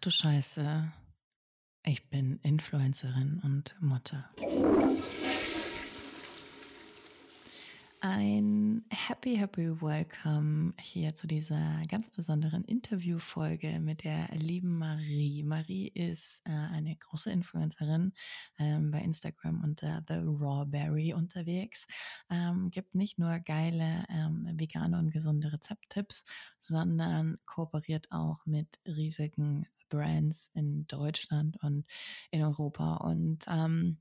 Du Scheiße. Ich bin Influencerin und Mutter. Ein happy, happy Welcome hier zu dieser ganz besonderen Interviewfolge mit der lieben Marie. Marie ist äh, eine große Influencerin ähm, bei Instagram unter The Rawberry unterwegs. Ähm, gibt nicht nur geile ähm, vegane und gesunde Rezepttipps, sondern kooperiert auch mit riesigen Brands in Deutschland und in Europa. Und ähm,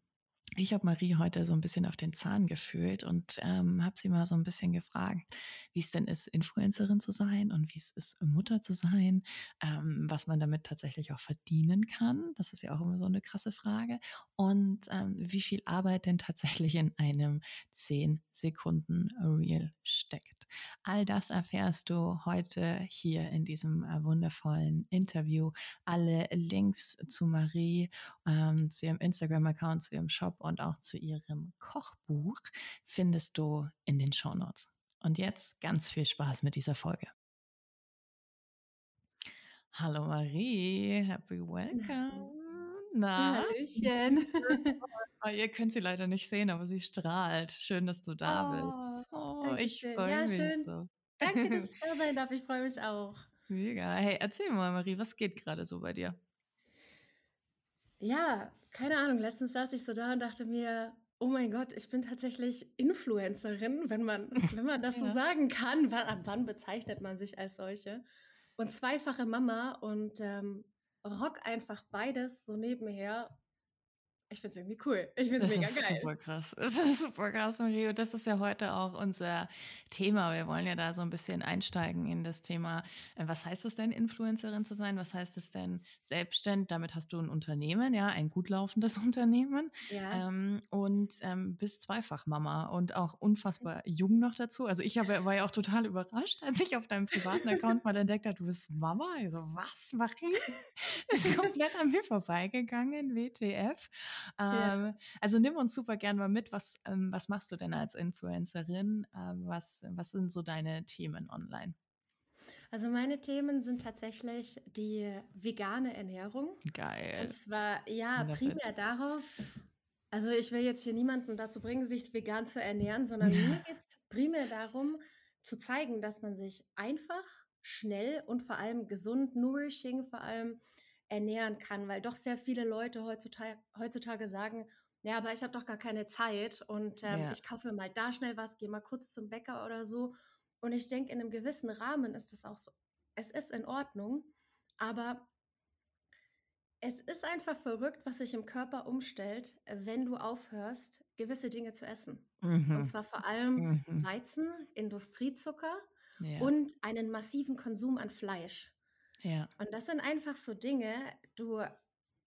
ich habe Marie heute so ein bisschen auf den Zahn gefühlt und ähm, habe sie mal so ein bisschen gefragt, wie es denn ist, Influencerin zu sein und wie es ist, Mutter zu sein, ähm, was man damit tatsächlich auch verdienen kann. Das ist ja auch immer so eine krasse Frage. Und ähm, wie viel Arbeit denn tatsächlich in einem 10 Sekunden Reel steckt. All das erfährst du heute hier in diesem äh, wundervollen Interview. Alle Links zu Marie, ähm, zu ihrem Instagram-Account, zu ihrem Shop und auch zu ihrem Kochbuch findest du in den Shownotes. Und jetzt ganz viel Spaß mit dieser Folge. Hallo Marie, happy welcome. Na? Hallöchen. Oh, ihr könnt sie leider nicht sehen, aber sie strahlt. Schön, dass du da oh, bist. Oh, ich freue ja, mich schön. so. Danke, dass ich da sein darf. Ich freue mich auch. Mega. Hey, erzähl mal, Marie, was geht gerade so bei dir? Ja, keine Ahnung. Letztens saß ich so da und dachte mir, oh mein Gott, ich bin tatsächlich Influencerin, wenn man, wenn man das ja. so sagen kann. Wann, ab wann bezeichnet man sich als solche? Und zweifache Mama und ähm, rock einfach beides so nebenher ich finde es irgendwie cool. Ich finde es mega geil. Das ist super krass. Das ist super krass, Mario. Das ist ja heute auch unser Thema. Wir wollen ja da so ein bisschen einsteigen in das Thema, äh, was heißt es denn, Influencerin zu sein? Was heißt es denn, selbstständig? Damit hast du ein Unternehmen, ja, ein gut laufendes Unternehmen. Ja. Ähm, und ähm, bist zweifach Mama und auch unfassbar jung noch dazu. Also ich hab, war ja auch total überrascht, als ich auf deinem privaten Account mal entdeckt habe, du bist Mama. Also was, Marie? ist komplett an mir vorbeigegangen, WTF. Ja. Ähm, also nimm uns super gern mal mit. Was, ähm, was machst du denn als Influencerin? Ähm, was, was sind so deine Themen online? Also meine Themen sind tatsächlich die vegane Ernährung. Geil. Und zwar, ja, primär darauf, also ich will jetzt hier niemanden dazu bringen, sich vegan zu ernähren, sondern mir geht es primär darum, zu zeigen, dass man sich einfach, schnell und vor allem gesund, nourishing vor allem ernähren kann, weil doch sehr viele Leute heutzutage, heutzutage sagen, ja, aber ich habe doch gar keine Zeit und ähm, ja. ich kaufe mir mal da schnell was, gehe mal kurz zum Bäcker oder so. Und ich denke, in einem gewissen Rahmen ist das auch so. Es ist in Ordnung, aber es ist einfach verrückt, was sich im Körper umstellt, wenn du aufhörst, gewisse Dinge zu essen. Mhm. Und zwar vor allem mhm. Weizen, Industriezucker ja. und einen massiven Konsum an Fleisch. Ja. Und das sind einfach so Dinge, du,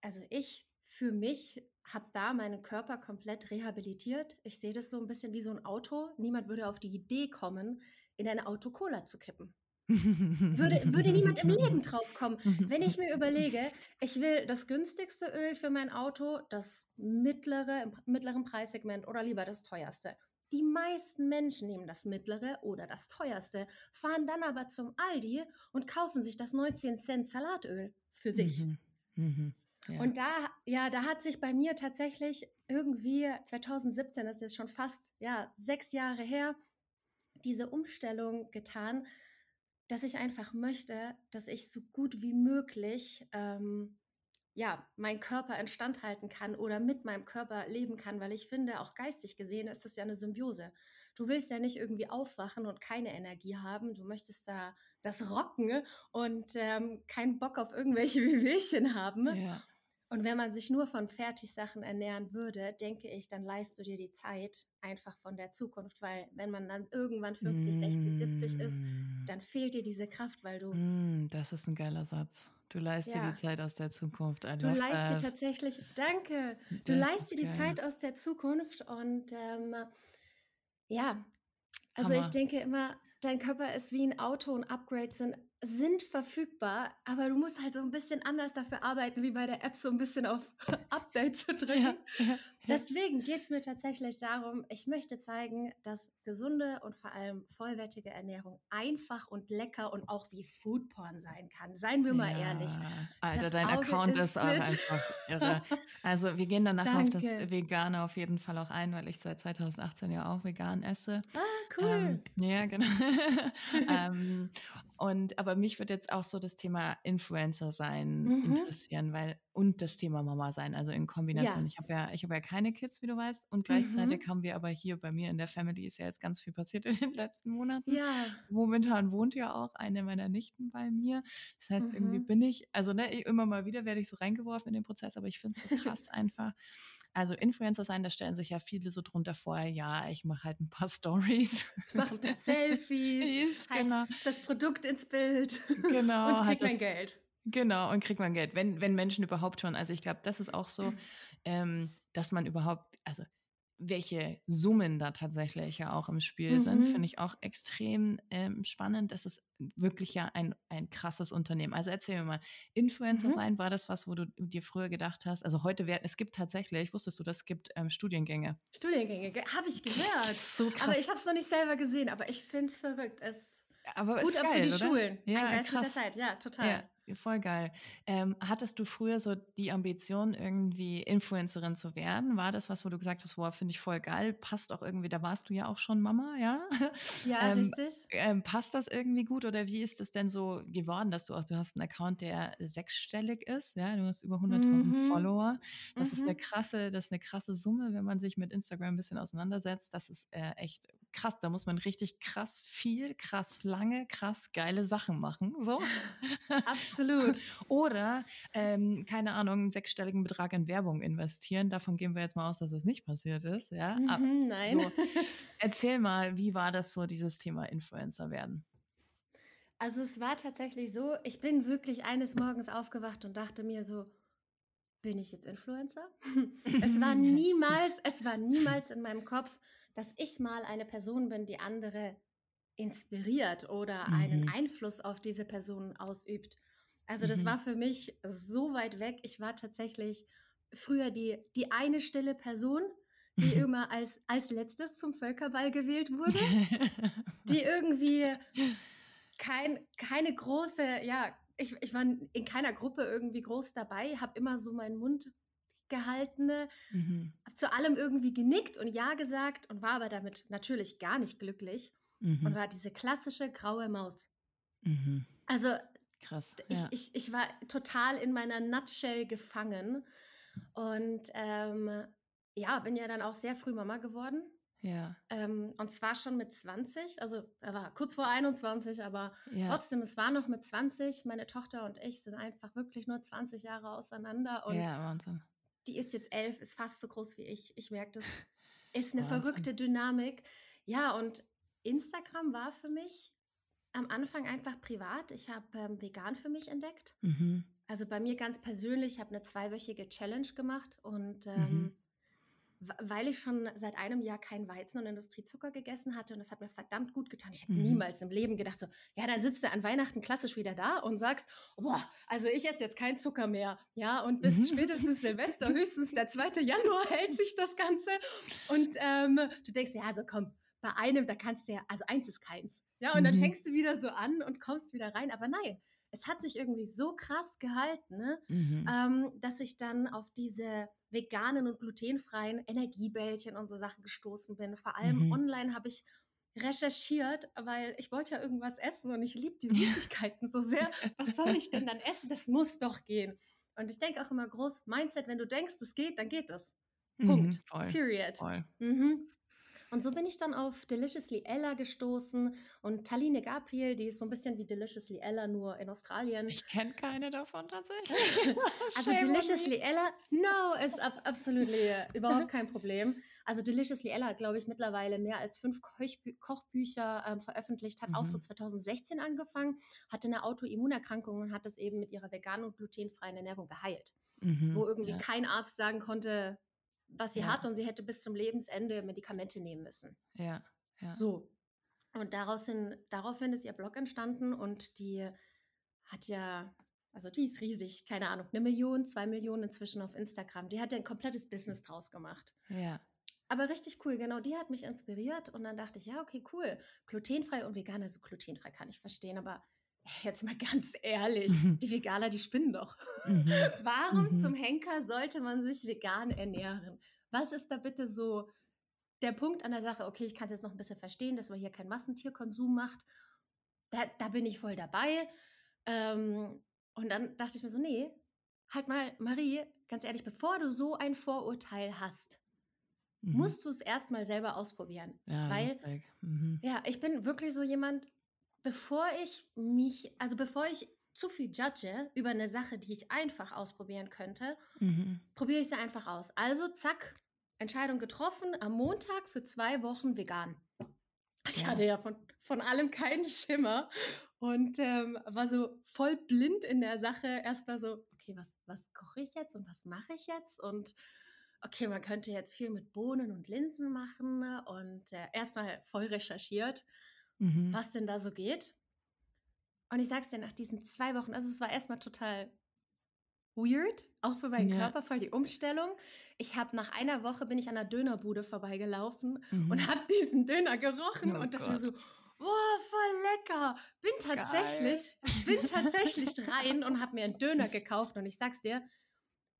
also ich für mich habe da meinen Körper komplett rehabilitiert. Ich sehe das so ein bisschen wie so ein Auto. Niemand würde auf die Idee kommen, in ein Auto Cola zu kippen. würde, würde niemand im Leben drauf kommen. Wenn ich mir überlege, ich will das günstigste Öl für mein Auto, das mittlere, im mittleren Preissegment oder lieber das teuerste. Die meisten Menschen nehmen das mittlere oder das teuerste, fahren dann aber zum Aldi und kaufen sich das 19 Cent Salatöl für sich. Mhm. Mhm. Ja. Und da, ja, da hat sich bei mir tatsächlich irgendwie 2017, das ist jetzt schon fast ja, sechs Jahre her, diese Umstellung getan, dass ich einfach möchte, dass ich so gut wie möglich ähm, ja, mein Körper instand halten kann oder mit meinem Körper leben kann, weil ich finde, auch geistig gesehen ist das ja eine Symbiose. Du willst ja nicht irgendwie aufwachen und keine Energie haben, du möchtest da das rocken und ähm, keinen Bock auf irgendwelche Wehwehchen haben. Ja. Und wenn man sich nur von Fertigsachen ernähren würde, denke ich, dann leist du dir die Zeit einfach von der Zukunft, weil wenn man dann irgendwann 50, 60, 70 ist, dann fehlt dir diese Kraft, weil du. Mm, das ist ein geiler Satz. Du leist ja. dir die Zeit aus der Zukunft. I du leist dir tatsächlich, danke, du das leist dir die geil. Zeit aus der Zukunft und ähm, ja, also Hammer. ich denke immer, dein Körper ist wie ein Auto und Upgrades sind, sind verfügbar, aber du musst halt so ein bisschen anders dafür arbeiten, wie bei der App so ein bisschen auf Update zu drücken. Ja, ja. Deswegen geht es mir tatsächlich darum, ich möchte zeigen, dass gesunde und vor allem vollwertige Ernährung einfach und lecker und auch wie Foodporn sein kann. Seien wir mal Ja, ehrlich. Alter, Das dein Auge Account ist ist auch einfach irre. Also wir gehen dann nachher auf das Danke. Vegane auf jeden Fall auch ein, weil ich seit 2018 ja auch vegan esse. Ah, cool. Ähm, ja, genau. ähm, und aber mich würde jetzt auch so das Thema Influencer sein Mhm. interessieren, weil und das Thema Mama sein, also in Kombination. Ja. Ich habe ja, ich habe ja keine Kids, wie du weißt, und Mhm. gleichzeitig haben wir aber hier bei mir in der Family ist ja jetzt ganz viel passiert in den letzten Monaten. Ja. Momentan wohnt ja auch eine meiner Nichten bei mir. Das heißt, irgendwie Mhm. bin ich, also ne, immer mal wieder werde ich so reingeworfen in den Prozess, aber ich finde es so krass einfach. Also Influencer sein, da stellen sich ja viele so drunter vor, ja, ich mache halt ein paar Stories. Mach ein paar Selfies, halt genau, das Produkt ins Bild genau, und krieg halt mein Geld. Genau, und kriegt man Geld, wenn, wenn Menschen überhaupt schon. Also ich glaube, das ist auch so, ähm, dass man überhaupt, also welche Summen da tatsächlich ja auch im Spiel sind, Mhm. finde ich auch extrem ähm, spannend. Das ist wirklich ja ein, ein krasses Unternehmen. Also erzähl mir mal, Influencer Mhm. sein, war das was, wo du dir früher gedacht hast? Also heute werden, es gibt tatsächlich, wusstest du, das es gibt ähm, Studiengänge. Studiengänge, habe ich gehört. So krass. Aber ich habe es noch nicht selber gesehen, aber ich finde es verrückt. Es Aber gut ist geil, für die oder? Schulen. Ja, Ein Geist der krass. Zeit, ja, total. Ja, voll geil. Ähm, hattest du früher so die Ambition, irgendwie Influencerin zu werden? War das was, wo du gesagt hast, wow, finde ich voll geil, passt auch irgendwie, da warst du ja auch schon Mama, ja? Ja, ähm, richtig. ähm, passt das irgendwie gut oder wie ist es denn so geworden, dass du auch, du hast einen Account, der sechsstellig ist, ja, du hast über 100.000 Mhm. Follower. Das ist eine Mhm. krasse, das ist eine krasse Summe, wenn man sich mit Instagram ein bisschen auseinandersetzt. Das ist äh, echt krass. Da muss man richtig krass viel, krass lange, krass geile Sachen machen. So. Absolut. Oder, ähm, keine Ahnung, einen sechsstelligen Betrag in Werbung investieren. Davon gehen wir jetzt mal aus, dass das nicht passiert ist. Ja? Mhm, nein. So, erzähl mal, wie war das so, dieses Thema Influencer werden? Also es war tatsächlich so, ich bin wirklich eines Morgens aufgewacht und dachte mir so, bin ich jetzt Influencer? Es war niemals, es war niemals in meinem Kopf, dass ich mal eine Person bin, die andere inspiriert oder einen Mhm. Einfluss auf diese Person ausübt. Also das Mhm. war für mich so weit weg. Ich war tatsächlich früher die, die eine stille Person, die immer als, als letztes zum Völkerball gewählt wurde, die irgendwie kein, keine große, ja, ich, ich war in keiner Gruppe irgendwie groß dabei, habe immer so meinen Mund gehalten, Mhm. habe zu allem irgendwie genickt und Ja gesagt und war aber damit natürlich gar nicht glücklich und Mhm. war diese klassische graue Maus. Mhm. Also Krass. ich, Ja. ich, ich war total in meiner Nutshell gefangen und ähm, ja, bin ja dann auch sehr früh Mama geworden. ja. Ähm, und zwar schon mit 20, also er war kurz vor 21, aber Ja. trotzdem, es war noch mit 20. Meine Tochter und ich sind einfach wirklich nur 20 Jahre auseinander und ja, Wahnsinn. Die ist jetzt elf, ist fast so groß wie ich. Ich merke, das ist eine Wahnsinn. verrückte Dynamik. Ja, und Instagram war für mich am Anfang einfach privat. Ich habe ähm, vegan für mich entdeckt. Mhm. Also bei mir ganz persönlich, ich habe eine zweiwöchige Challenge gemacht und Mhm. ähm, w- weil ich schon seit einem Jahr keinen Weizen und Industriezucker gegessen hatte und das hat mir verdammt gut getan. Ich hätte Mhm. niemals im Leben gedacht so, ja, dann sitzt du an Weihnachten klassisch wieder da und sagst, boah, also ich esse jetzt keinen Zucker mehr, ja, und bis Mhm. spätestens Silvester, höchstens der 2. Januar hält sich das Ganze und ähm, du denkst, ja, also komm, bei einem, da kannst du ja, also eins ist keins, ja, und dann Mhm. fängst du wieder so an und kommst wieder rein, aber nein, es hat sich irgendwie so krass gehalten, ne? Mhm. ähm, dass ich dann auf diese veganen und glutenfreien Energiebällchen und so Sachen gestoßen bin. Vor allem Mhm. online habe ich recherchiert, weil ich wollte ja irgendwas essen und ich liebe die Süßigkeiten so sehr. Was soll ich denn dann essen? Das muss doch gehen. Und ich denke auch immer groß, Mindset, wenn du denkst, es geht, dann geht es. Punkt. Mhm. Period. Mhm. Und so bin ich dann auf Deliciously Ella gestoßen und Taline Gabriel, die ist so ein bisschen wie Deliciously Ella, nur in Australien. Ich kenne keine davon tatsächlich. Also. Deliciously Ella, no, ist ab, absolutely überhaupt kein Problem. Also Deliciously Ella hat, glaube ich, mittlerweile mehr als fünf Kochbü Kochbücher ähm, veröffentlicht, hat auch so Mhm. 2016 angefangen, hatte eine Autoimmunerkrankung und hat das eben mit ihrer veganen und glutenfreien Ernährung geheilt. Mhm. Wo irgendwie ja. kein Arzt sagen konnte, was sie Ja. hat und sie hätte bis zum Lebensende Medikamente nehmen müssen. Ja. Ja. So. Und daraus hin, daraufhin ist ihr Blog entstanden und die hat ja Also die ist riesig, keine Ahnung, eine Million, zwei Millionen inzwischen auf Instagram. Die hat ja ein komplettes Business draus gemacht. Ja. Aber richtig cool, genau, die hat mich inspiriert und dann dachte ich, ja, okay, cool. Glutenfrei und vegan, also glutenfrei kann ich verstehen, aber jetzt mal ganz ehrlich, Mhm. die Veganer, die spinnen doch. Mhm. Warum Mhm. zum Henker sollte man sich vegan ernähren? Was ist da bitte so der Punkt an der Sache? Okay, ich kann es jetzt noch ein bisschen verstehen, dass man hier keinen Massentierkonsum macht. Da, da bin ich voll dabei. Ähm, und dann dachte ich mir so, nee, halt mal, Marie, ganz ehrlich, bevor du so ein Vorurteil hast, Mhm. musst du es erstmal selber ausprobieren. ja, weil. Mhm. ja, ich bin wirklich so jemand, bevor ich mich, also bevor ich zu viel judge über eine Sache, die ich einfach ausprobieren könnte, Mhm. probiere ich sie einfach aus. Also zack, Entscheidung getroffen, am Montag für zwei Wochen vegan. Ich Ja. hatte ja von, von allem keinen Schimmer und ähm, war so voll blind in der Sache. Erstmal so, okay, was, was koche ich jetzt und was mache ich jetzt? Und okay, man könnte jetzt viel mit Bohnen und Linsen machen und äh, erstmal voll recherchiert, Mhm. was denn da so geht. Und ich sag's dir, nach diesen zwei Wochen, also es war erstmal total weird, auch für meinen Ja. Körper, voll die Umstellung. Ich habe nach einer Woche bin ich an einer Dönerbude vorbeigelaufen Mhm. und habe diesen Döner gerochen Oh und dachte Gott. so, boah, voll lecker. Bin tatsächlich, bin tatsächlich rein und habe mir einen Döner gekauft und ich sag's dir,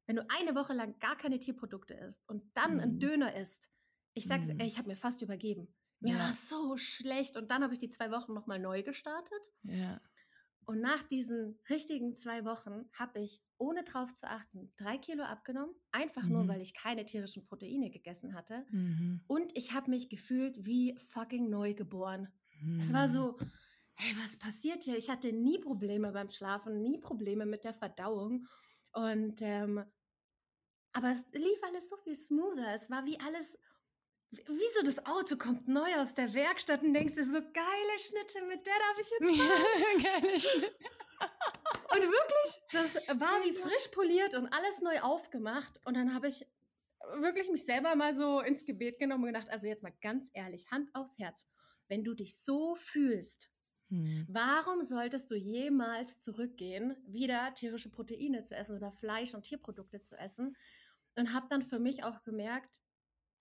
wenn du eine Woche lang gar keine Tierprodukte isst und dann einen Mhm. Döner isst, ich sag's, Mhm. ey, ich habe mir fast übergeben. Mir Ja. war so schlecht und dann habe ich die zwei Wochen nochmal neu gestartet. Ja. Und nach diesen richtigen zwei Wochen habe ich, ohne drauf zu achten, drei Kilo abgenommen. Einfach nur, Mhm. weil ich keine tierischen Proteine gegessen hatte. Mhm. Und ich habe mich gefühlt wie fucking neu geboren. Es war Mhm. so, hey, was passiert hier? Ich hatte nie Probleme beim Schlafen, nie Probleme mit der Verdauung. Und, ähm, aber es lief alles so viel smoother. Es war wie alles, wie wie so das Auto kommt neu aus der Werkstatt und denkst dir so, geile Schnitte, mit der darf ich jetzt Ja, geile Schnitt. Und wirklich, das war wie frisch poliert und alles neu aufgemacht. Und dann habe ich wirklich mich selber mal so ins Gebet genommen und gedacht, also jetzt mal ganz ehrlich, Hand aufs Herz. Wenn du dich so fühlst, Mhm. warum solltest du jemals zurückgehen, wieder tierische Proteine zu essen oder Fleisch und Tierprodukte zu essen? Und habe dann für mich auch gemerkt,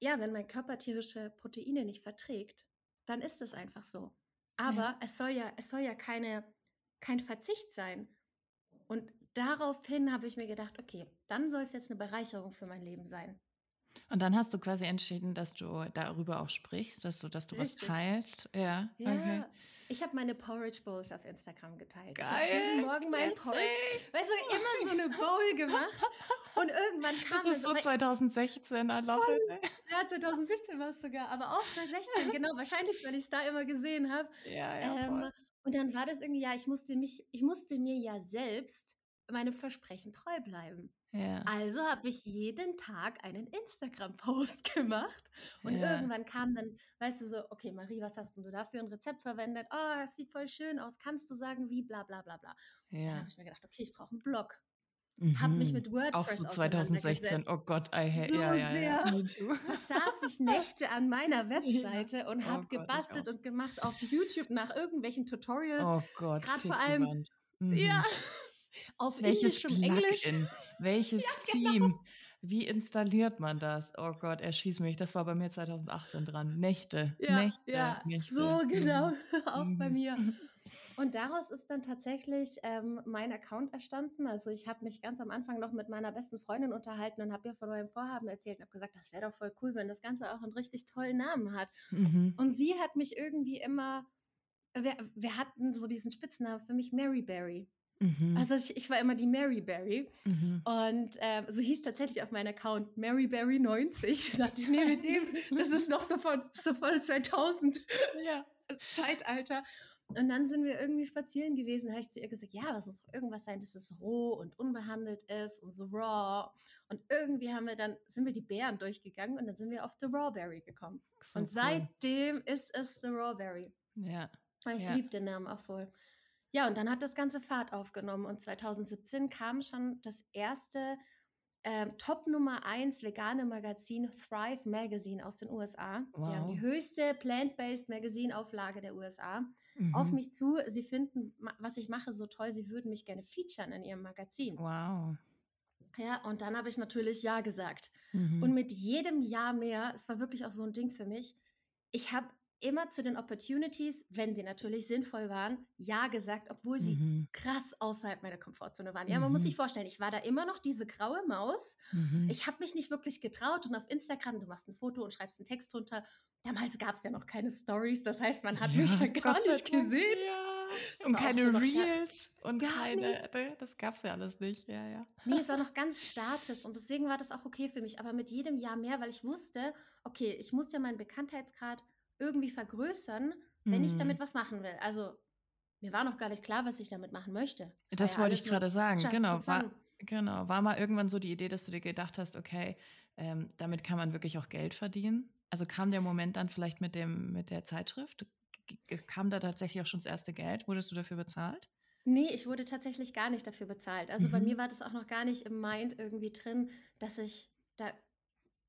ja, wenn mein Körper tierische Proteine nicht verträgt, dann ist es einfach so. Aber Ja. es soll ja, es soll ja keine, kein Verzicht sein. Und daraufhin habe ich mir gedacht, okay, dann soll es jetzt eine Bereicherung für mein Leben sein. Und dann hast du quasi entschieden, dass du darüber auch sprichst, dass du, dass du was teilst. Ja. Ja, Okay. Ich habe meine Porridge Bowls auf Instagram geteilt. Ich Geil. jeden Morgen Yes, Porridge, weißt du, immer so eine Bowl gemacht. Und irgendwann kam Das ist so weil- 2016, I love it. ja, 2017 war es sogar, aber auch 2016, genau, wahrscheinlich, weil ich es da immer gesehen habe. Ja, ja. Ähm, und dann war das irgendwie, ja, ich musste mich, ich musste mir ja selbst meinem Versprechen treu bleiben. ja. Also habe ich jeden Tag einen Instagram-Post gemacht und Ja. irgendwann kam dann, weißt du so, okay, Marie, was hast denn du da für ein Rezept verwendet? Oh, es sieht voll schön aus. Kannst du sagen, wie, bla bla bla bla. Dann ja. habe ich mir gedacht, okay, ich brauche einen Blog. Habe mich Mhm. mit WordPress Auch so 2016. auseinandergesetzt. Oh Gott, I hate. So ja, ja, ja. Da saß ich Nächte an meiner Webseite und Oh habe ich gebastelt und gemacht auf YouTube nach irgendwelchen Tutorials. Oh Gott. Grad vor allem- Wand. Mhm. Ja, auf Welches indischem Englisch. Welches genau. Theme? Wie installiert man das? Oh Gott, erschieß mich. Das war bei mir 2018 dran. Nächte. Ja, Nächte. ja, Nächte. so genau, Mhm. auch bei Mhm. mir. Und daraus ist dann tatsächlich ähm, mein Account erstanden. Also ich habe mich ganz am Anfang noch mit meiner besten Freundin unterhalten und habe ihr von meinem Vorhaben erzählt und habe gesagt, das wäre doch voll cool, wenn das Ganze auch einen richtig tollen Namen hat. Mhm. Und sie hat mich irgendwie immer, wir, wir hatten so diesen Spitznamen für mich, Mary Berry. Mhm. Also ich, ich war immer die Mary Berry. Mhm. Und ähm, so hieß tatsächlich auf meinem Account Maryberry90. Da dachte ich, nee, mit dem, das ist noch so von, so von 2000 Ja. Zeitalter. Und dann sind wir irgendwie spazieren gewesen. Da habe ich zu ihr gesagt, ja, es muss doch irgendwas sein, dass es roh und unbehandelt ist und so raw. Und irgendwie haben wir dann, sind wir die Beeren durchgegangen und dann sind wir auf The Rawberry gekommen. So und cool. seitdem ist es The Rawberry. Ja. Ich Ja. liebe den Namen auch voll. Ja, und dann hat das Ganze Fahrt aufgenommen und 2017 kam schon das erste ähm, Top Nummer 1 vegane Magazin Thrive Magazine aus den USA. Die haben Wow. die höchste Plant-Based Magazine-Auflage der USA. auf Mhm. mich zu, sie finden, was ich mache, so toll, sie würden mich gerne featuren in ihrem Magazin. Wow. Ja, und dann habe ich natürlich ja gesagt. Mhm. Und mit jedem Jahr mehr, es war wirklich auch so ein Ding für mich, ich habe immer zu den Opportunities, wenn sie natürlich sinnvoll waren, ja gesagt, obwohl sie Mhm. krass außerhalb meiner Komfortzone waren. Ja, man muss Mhm. sich vorstellen, ich war da immer noch diese graue Maus. Mhm. Ich habe mich nicht wirklich getraut und auf Instagram, du machst ein Foto und schreibst einen Text drunter. Damals gab es ja noch keine Stories, das heißt, man hat mich ja gar Gott nicht gesehen. Ja. Und keine so noch gar- Reels und Gar keine, nicht. ne, das gab's ja alles nicht. Ja, ja. Nee, es war noch ganz statisch und deswegen war das auch okay für mich. Aber mit jedem Jahr mehr, weil ich wusste, okay, ich muss ja meinen Bekanntheitsgrad irgendwie vergrößern, wenn ich Mhm. damit was machen will. Also mir war noch gar nicht klar, was ich damit machen möchte. War Das ja wollte ich gerade sagen. Genau, war, genau. War mal irgendwann so die Idee, dass du dir gedacht hast, okay, ähm, damit kann man wirklich auch Geld verdienen. Also kam der Moment dann vielleicht mit dem mit der Zeitschrift? G- Kam da tatsächlich auch schon das erste Geld? Wurdest du dafür bezahlt? Nee, ich wurde tatsächlich gar nicht dafür bezahlt. Also bei Mhm. mir war das auch noch gar nicht im Mind irgendwie drin, dass ich da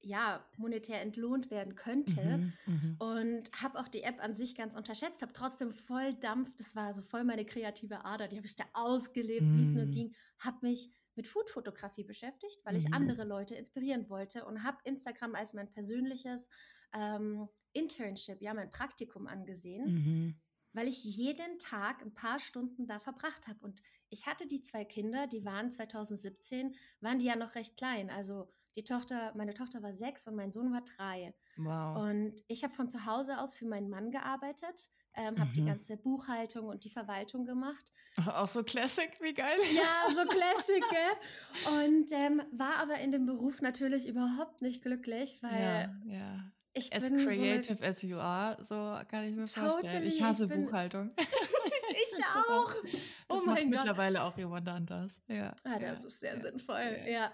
ja monetär entlohnt werden könnte. Mhm. Mhm. Und habe auch die App an sich ganz unterschätzt, habe trotzdem voll Dampf, das war so voll meine kreative Ader, die habe ich da ausgelebt, wie es nur Mm. ging, habe mich mit Foodfotografie beschäftigt, weil ich Mhm. andere Leute inspirieren wollte und habe Instagram als mein persönliches ähm, Internship, ja, mein Praktikum angesehen, Mhm. weil ich jeden Tag ein paar Stunden da verbracht habe. Und ich hatte die zwei Kinder, die waren 2017, waren die ja noch recht klein. Also die Tochter, meine Tochter war sechs und mein Sohn war drei. Wow. Und ich habe von zu Hause aus für meinen Mann gearbeitet, ähm, habe die Mhm. ganze Buchhaltung und die Verwaltung gemacht. Auch so Classic, wie geil. Ja, so Classic, gell? Und ähm, war aber in dem Beruf natürlich überhaupt nicht glücklich, weil Ja, ja. ich As bin so creative as you are, so kann ich mir vorstellen. Totally, Ich ich hasse bin- Buchhaltung. ich auch. Das Oh macht mein Gott. mittlerweile auch jemand anders. Ja, Ah, ja, das ist sehr ja, sinnvoll, ja. ja.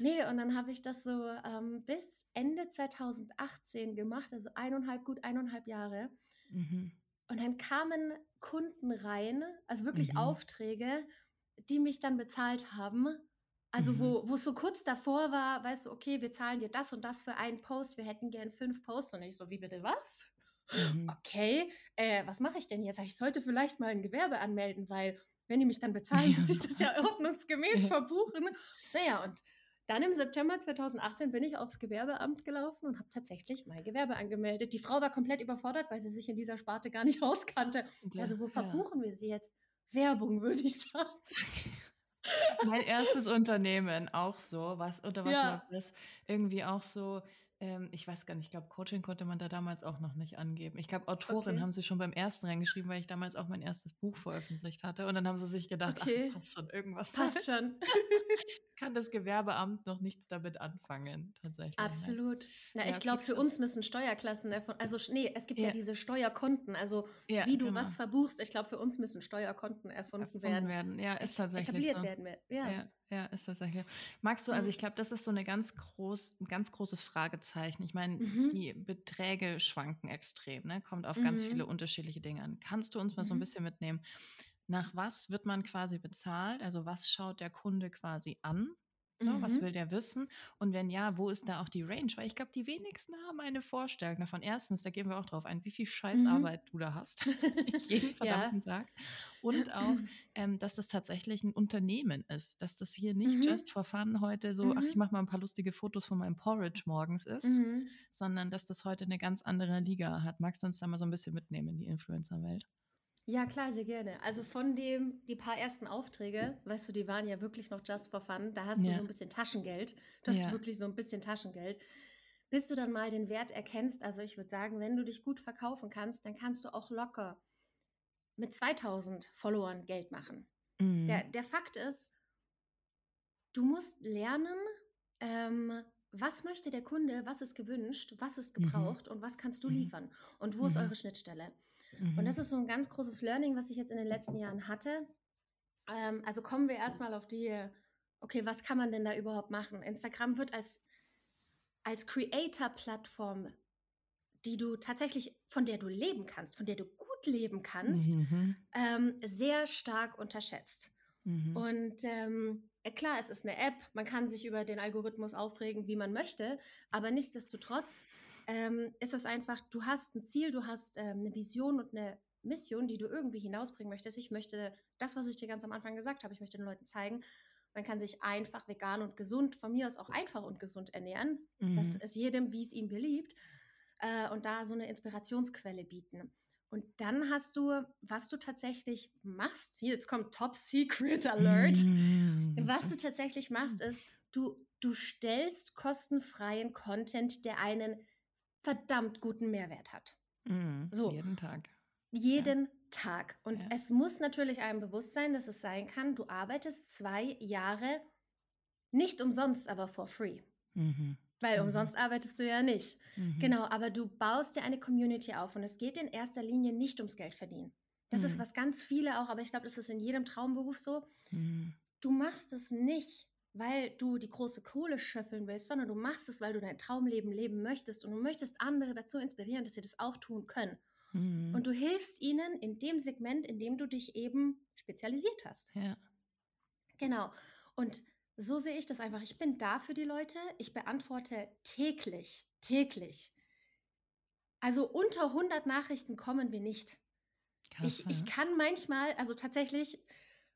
Nee, und dann habe ich das so ähm, bis Ende 2018 gemacht, also eineinhalb, gut eineinhalb Jahre. Mhm. Und dann kamen Kunden rein, also wirklich Mhm. Aufträge, die mich dann bezahlt haben. Also Mhm. wo, wo es so kurz davor war, weißt du, okay, wir zahlen dir das und das für einen Post, wir hätten gern fünf Posts. Und ich so, wie bitte was? Mhm. Okay, äh, was mache ich denn jetzt? Ich sollte vielleicht mal ein Gewerbe anmelden, weil wenn die mich dann bezahlen, muss ich das ja ordnungsgemäß verbuchen. Naja, und dann im September 2018 bin ich aufs Gewerbeamt gelaufen und habe tatsächlich mein Gewerbe angemeldet. Die Frau war komplett überfordert, weil sie sich in dieser Sparte gar nicht auskannte. Ja, Also wo ja. verbuchen wir sie jetzt? Werbung, würde ich sagen. Mein erstes Unternehmen auch so, was oder was Ja. war das? Irgendwie auch so, ähm, ich weiß gar nicht, ich glaube, Coaching konnte man da damals auch noch nicht angeben. Ich glaube, Autorin Okay. haben sie schon beim ersten reingeschrieben, weil ich damals auch mein erstes Buch veröffentlicht hatte. Und dann haben sie sich gedacht, Okay. ach, passt schon irgendwas. Passt schon. Kann das Gewerbeamt noch nichts damit anfangen, tatsächlich. ne? Absolut. Na, Ja, ich glaube, für uns müssen Steuerklassen erfunden. Also nee, es gibt ja, Ja. diese Steuerkonten. Also Ja, wie du genau. was verbuchst. Ich glaube, für uns müssen Steuerkonten erfunden, erfunden werden. werden. Ja, ist tatsächlich Etabliert so. werden. Ja. Ja, ja, ist tatsächlich. Magst du, also Mhm. ich glaube, das ist so eine ganz groß, ein ganz großes Fragezeichen. Ich meine, Mhm. die Beträge schwanken extrem, ne? Kommt auf ganz viele Mhm. unterschiedliche Dinge an. Kannst du uns mal so ein Mhm. bisschen mitnehmen? Nach was wird man quasi bezahlt? Also was schaut der Kunde quasi an? So, was Mhm. will der wissen? Und wenn ja, wo ist da auch die Range? Weil ich glaube, die wenigsten haben eine Vorstellung davon. Erstens, da gehen wir auch drauf ein, wie viel Scheißarbeit du da hast. Jeden Ja. verdammten Tag. Und auch, ähm, dass das tatsächlich ein Unternehmen ist. Dass das hier nicht Mhm. just for fun heute so, ach, ich Mhm. mache mal ein paar lustige Fotos von meinem Porridge morgens ist, Mhm. sondern dass das heute eine ganz andere Liga hat. Magst du uns da mal so ein bisschen mitnehmen in die Influencer-Welt? Ja, klar, sehr gerne. Also von dem, die paar ersten Aufträge, weißt du, die waren ja wirklich noch just for fun. Da hast du Ja. so ein bisschen Taschengeld. Du hast Ja. wirklich so ein bisschen Taschengeld. Bis du dann mal den Wert erkennst, also ich würde sagen, wenn du dich gut verkaufen kannst, dann kannst du auch locker mit 2000 Followern Geld machen. Mhm. Der, der Fakt ist, du musst lernen, ähm, was möchte der Kunde, was ist gewünscht, was ist Mhm. gebraucht und was kannst du Mhm. liefern und wo ist Mhm. eure Schnittstelle. Mhm. Und das ist so ein ganz großes Learning, was ich jetzt in den letzten Jahren hatte. Ähm, also kommen wir erstmal auf die, okay, was kann man denn da überhaupt machen? Instagram wird als, als Creator-Plattform, die du tatsächlich, von der du leben kannst, von der du gut leben kannst, Mhm. ähm, sehr stark unterschätzt. Mhm. Und ähm, äh, klar, es ist eine App, man kann sich über den Algorithmus aufregen, wie man möchte, aber nichtsdestotrotz ähm, ist es einfach, du hast ein Ziel, du hast ähm, eine Vision und eine Mission, die du irgendwie hinausbringen möchtest. Ich möchte das, was ich dir ganz am Anfang gesagt habe, ich möchte den Leuten zeigen, man kann sich einfach vegan und gesund, von mir aus auch einfach und gesund ernähren. Mhm. Das ist jedem, wie es ihm beliebt. Äh, und da so eine Inspirationsquelle bieten. Und dann hast du, was du tatsächlich machst, hier jetzt kommt Top Secret Alert. Mm. Was du tatsächlich machst, ist, du, du stellst kostenfreien Content, der einen verdammt guten Mehrwert hat. Mm, so. Jeden Tag. Jeden ja. Tag. Und ja. es muss natürlich einem bewusst sein, dass es sein kann, du arbeitest zwei Jahre nicht umsonst, aber for free. Mhm. Weil mhm. umsonst arbeitest du ja nicht. Mhm. Genau, aber du baust dir eine Community auf und es geht in erster Linie nicht ums Geld verdienen. Das ist, mhm. was ganz viele auch, aber ich glaube, das ist in jedem Traumberuf so. Mhm. Du machst es nicht, weil du die große Kohle schöffeln willst, sondern du machst es, weil du dein Traumleben leben möchtest und du möchtest andere dazu inspirieren, dass sie das auch tun können. Mhm. Und du hilfst ihnen in dem Segment, in dem du dich eben spezialisiert hast. Ja. Genau. Und so sehe ich das einfach. Ich bin da für die Leute. Ich beantworte täglich, täglich. Also unter 100 Nachrichten kommen wir nicht. Ich, ich kann manchmal, also tatsächlich,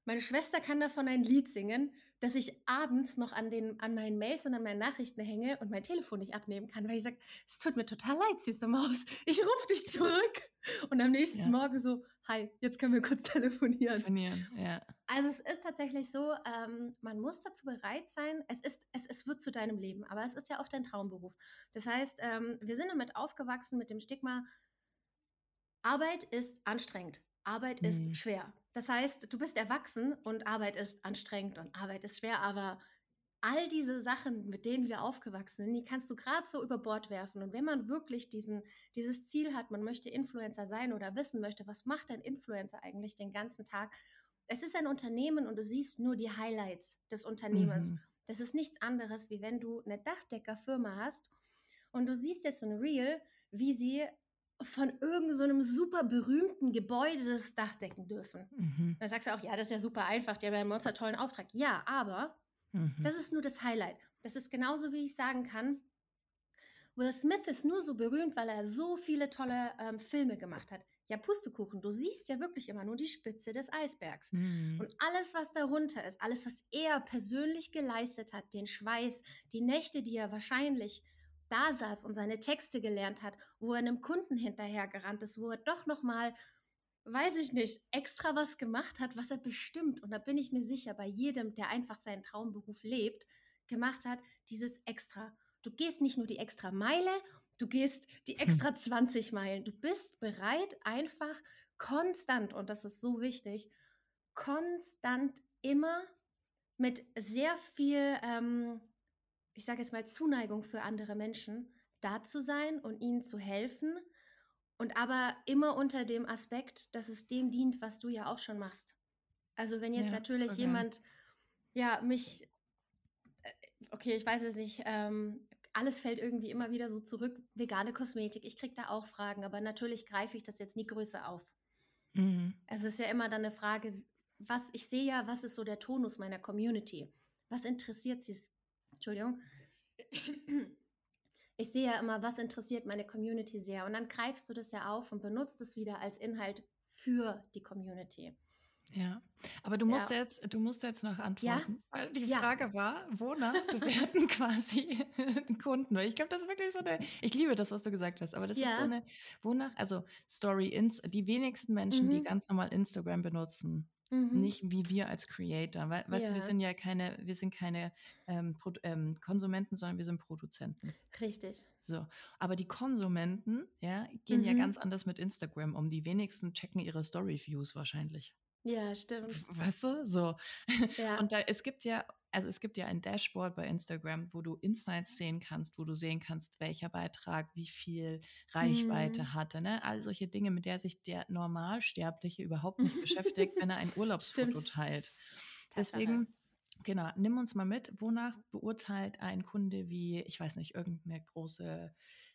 meine Schwester kann davon ein Lied singen dass ich abends noch an, den, an meinen Mails und an meinen Nachrichten hänge und mein Telefon nicht abnehmen kann, weil ich sage, es tut mir total leid, süße Maus. Ich rufe dich zurück. Und am nächsten ja. Morgen so, hi, jetzt können wir kurz telefonieren. Telefonieren, ja. Also es ist tatsächlich so, ähm, man muss dazu bereit sein, es, ist, es, es wird zu deinem Leben, aber es ist ja auch dein Traumberuf. Das heißt, ähm, wir sind damit aufgewachsen mit dem Stigma, Arbeit ist anstrengend, Arbeit mhm. ist schwer. Das heißt, du bist erwachsen und Arbeit ist anstrengend und Arbeit ist schwer, aber all diese Sachen, mit denen wir aufgewachsen sind, die kannst du gerade so über Bord werfen. Und wenn man wirklich diesen, dieses Ziel hat, man möchte Influencer sein oder wissen möchte, was macht ein Influencer eigentlich den ganzen Tag? Es ist ein Unternehmen und du siehst nur die Highlights des Unternehmens. Mhm. Das ist nichts anderes, wie wenn du eine Dachdeckerfirma hast und du siehst jetzt so ein Reel, wie sie von irgendeinem so super berühmten Gebäude das Dach decken dürfen. Mhm. Dann sagst du auch, ja, das ist ja super einfach, die haben ja einen monster tollen Auftrag. Ja, aber mhm. das ist nur das Highlight. Das ist genauso, wie ich sagen kann, Will Smith ist nur so berühmt, weil er so viele tolle ähm, Filme gemacht hat. Ja, Pustekuchen, du siehst ja wirklich immer nur die Spitze des Eisbergs. Mhm. Und alles, was darunter ist, alles, was er persönlich geleistet hat, den Schweiß, die Nächte, die er wahrscheinlich da saß und seine Texte gelernt hat, wo er einem Kunden hinterhergerannt ist, wo er doch noch mal, weiß ich nicht, extra was gemacht hat, was er bestimmt, und da bin ich mir sicher, bei jedem, der einfach seinen Traumberuf lebt, gemacht hat, dieses Extra. Du gehst nicht nur die extra Meile, du gehst die extra 20 Meilen. Du bist bereit, einfach konstant, und das ist so wichtig, konstant immer mit sehr viel ähm, ich sage jetzt mal, Zuneigung für andere Menschen, da zu sein und ihnen zu helfen. Und aber immer unter dem Aspekt, dass es dem dient, was du ja auch schon machst. Also wenn jetzt ja, natürlich okay. jemand, ja, mich, äh, okay, ich weiß es nicht, ähm, alles fällt irgendwie immer wieder so zurück, vegane Kosmetik, ich kriege da auch Fragen, aber natürlich greife ich das jetzt nie größer auf. Mhm. Also es ist ja immer dann eine Frage, was, ich sehe ja, was ist so der Tonus meiner Community? Was interessiert sie Entschuldigung. Ich sehe ja immer, was interessiert meine Community sehr. Und dann greifst du das ja auf und benutzt es wieder als Inhalt für die Community. Ja, aber du musst ja. jetzt, du musst jetzt noch antworten, ja? weil die ja. Frage war, wonach bewerten quasi Kunden. Ich glaube, das ist wirklich so eine, ich liebe das, was du gesagt hast, aber das ist so eine, wonach, also Story ins, die wenigsten Menschen, mhm. die ganz normal Instagram benutzen, Mhm. Nicht wie wir als Creator. Weil, weißt du, wir sind ja keine, wir sind keine ähm, ähm, Konsumenten, sondern wir sind Produzenten. Richtig. So. Aber die Konsumenten, ja, gehen mhm. ja ganz anders mit Instagram um. Die wenigsten checken ihre Story-Views wahrscheinlich. Ja, stimmt. Weißt du? So. Ja. Und da, es gibt ja also es gibt ja ein Dashboard bei Instagram, wo du Insights sehen kannst, wo du sehen kannst, welcher Beitrag wie viel Reichweite mhm. hatte. Ne? All solche Dinge, mit der sich der Normalsterbliche überhaupt nicht beschäftigt, wenn er ein Urlaubsfoto Stimmt. teilt. Deswegen Genau, nimm uns mal mit. Wonach beurteilt ein Kunde wie, ich weiß nicht, irgendeine große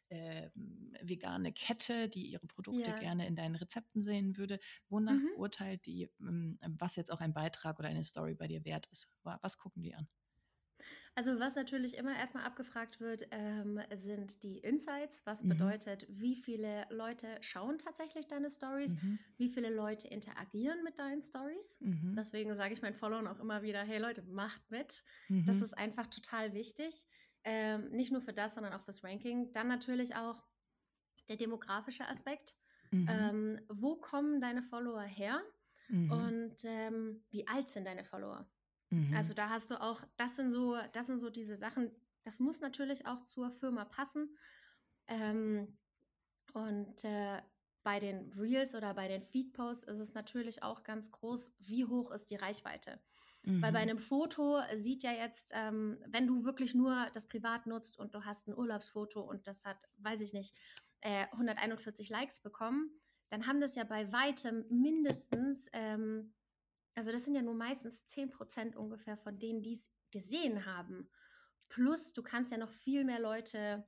äh, vegane Kette, die ihre Produkte ja. gerne in deinen Rezepten sehen würde? Wonach mhm. beurteilt die, ähm, was jetzt auch ein Beitrag oder eine Story bei dir wert ist? Was gucken die an? Also was natürlich immer erstmal abgefragt wird, ähm, sind die Insights. Was Mhm. bedeutet, wie viele Leute schauen tatsächlich deine Stories? Mhm. Wie viele Leute interagieren mit deinen Stories? Mhm. Deswegen sage ich meinen Followern auch immer wieder, hey Leute, macht mit. Mhm. Das ist einfach total wichtig. Ähm, nicht nur für das, sondern auch fürs Ranking. Dann natürlich auch der demografische Aspekt. Mhm. Ähm, wo kommen deine Follower her? Mhm. Und ähm, wie alt sind deine Follower? Mhm. Also da hast du auch, das sind so, das sind so diese Sachen, das muss natürlich auch zur Firma passen. Ähm, und äh, bei den Reels oder bei den Feed-Posts ist es natürlich auch ganz groß, wie hoch ist die Reichweite. Mhm. Weil bei einem Foto sieht ja jetzt, ähm, wenn du wirklich nur das privat nutzt und du hast ein Urlaubsfoto und das hat, weiß ich nicht, äh, 141 Likes bekommen, dann haben das ja bei weitem mindestens, ähm, also das sind ja nur meistens 10% ungefähr von denen, die es gesehen haben. Plus, du kannst ja noch viel mehr Leute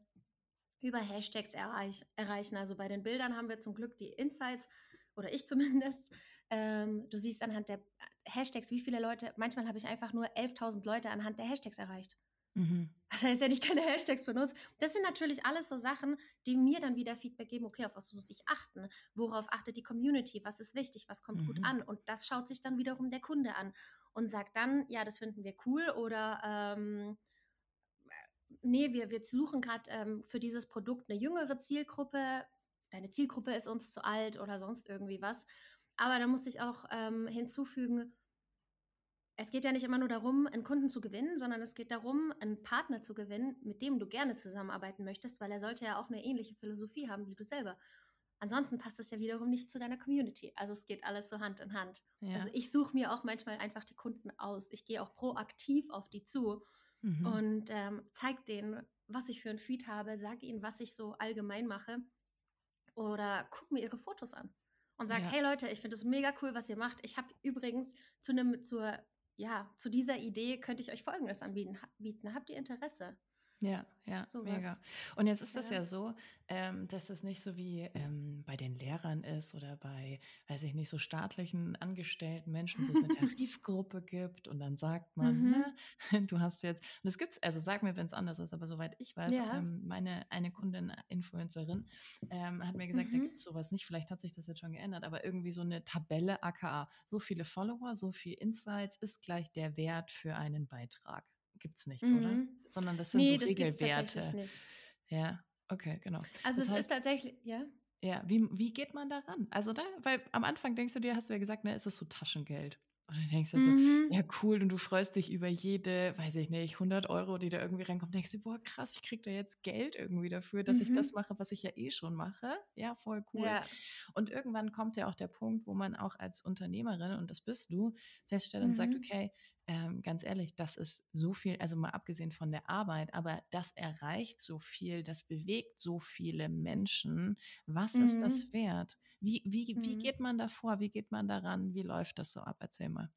über Hashtags erreich, erreichen. Also bei den Bildern haben wir zum Glück die Insights, oder ich zumindest. Ähm, du siehst anhand der Hashtags, wie viele Leute, manchmal habe ich einfach nur 11.000 Leute anhand der Hashtags erreicht. Mhm. Das heißt, wenn ich keine Hashtags benutze, das sind natürlich alles so Sachen, die mir dann wieder Feedback geben, okay, auf was muss ich achten? Worauf achtet die Community? Was ist wichtig? Was kommt gut Mhm. an? Und das schaut sich dann wiederum der Kunde an und sagt dann, ja, das finden wir cool oder ähm, nee, wir, wir suchen gerade ähm, für dieses Produkt eine jüngere Zielgruppe. Deine Zielgruppe ist uns zu alt oder sonst irgendwie was. Aber da muss ich auch ähm, hinzufügen, es geht ja nicht immer nur darum, einen Kunden zu gewinnen, sondern es geht darum, einen Partner zu gewinnen, mit dem du gerne zusammenarbeiten möchtest, weil er sollte ja auch eine ähnliche Philosophie haben wie du selber. Ansonsten passt es ja wiederum nicht zu deiner Community. Also es geht alles so Hand in Hand. Ja. Also ich suche mir auch manchmal einfach die Kunden aus. Ich gehe auch proaktiv auf die zu Mhm. und ähm, zeige denen, was ich für ein Feed habe, sage ihnen, was ich so allgemein mache oder guck mir ihre Fotos an und sage, Ja. hey Leute, ich finde es mega cool, was ihr macht. Ich habe übrigens zu einem, zur, ja, zu dieser Idee könnte ich euch Folgendes anbieten. Ha- Bieten. Habt ihr Interesse? Ja, ja, So mega. Und jetzt ist das Ja. ja so, ähm, dass das nicht so wie ähm, bei den Lehrern ist oder bei, weiß ich nicht, so staatlichen angestellten Menschen, wo es eine Tarifgruppe gibt und dann sagt man, Mhm. ne, du hast jetzt, und das gibt's, also sag mir, wenn es anders ist, aber soweit ich weiß, Ja. ähm, meine eine Kundin, Influencerin, ähm, hat mir gesagt, da Mhm. gibt es sowas nicht, vielleicht hat sich das jetzt schon geändert, aber irgendwie so eine Tabelle aka, so viele Follower, so viel Insights ist gleich der Wert für einen Beitrag. Gibt's nicht, oder? Mhm. Sondern das sind Nee, so das gibt es Regelwerte. tatsächlich nicht. Ja, okay, genau. Also Das es ist heißt, tatsächlich, ja. ja, wie, wie geht man daran? Also da, weil am Anfang denkst du dir, hast du ja gesagt, ne, ist es so Taschengeld. Und du denkst dir so, Mhm. ja cool, und du freust dich über jede, weiß ich nicht, 100 Euro, die da irgendwie reinkommt. Denkst du, boah krass, ich krieg da jetzt Geld irgendwie dafür, dass ich das Mhm. mache, was ich ja eh schon mache. Ja, voll cool. Ja. Und irgendwann kommt ja auch der Punkt, wo man auch als Unternehmerin, und das bist du, feststellt und sagt, Mhm. okay, ähm, ganz ehrlich, das ist so viel, also mal abgesehen von der Arbeit, aber das erreicht so viel, das bewegt so viele Menschen. Was ist Mhm. das wert? Wie, wie, wie Mhm. geht man da vor? Wie geht man daran? Wie läuft das so ab? Erzähl mal.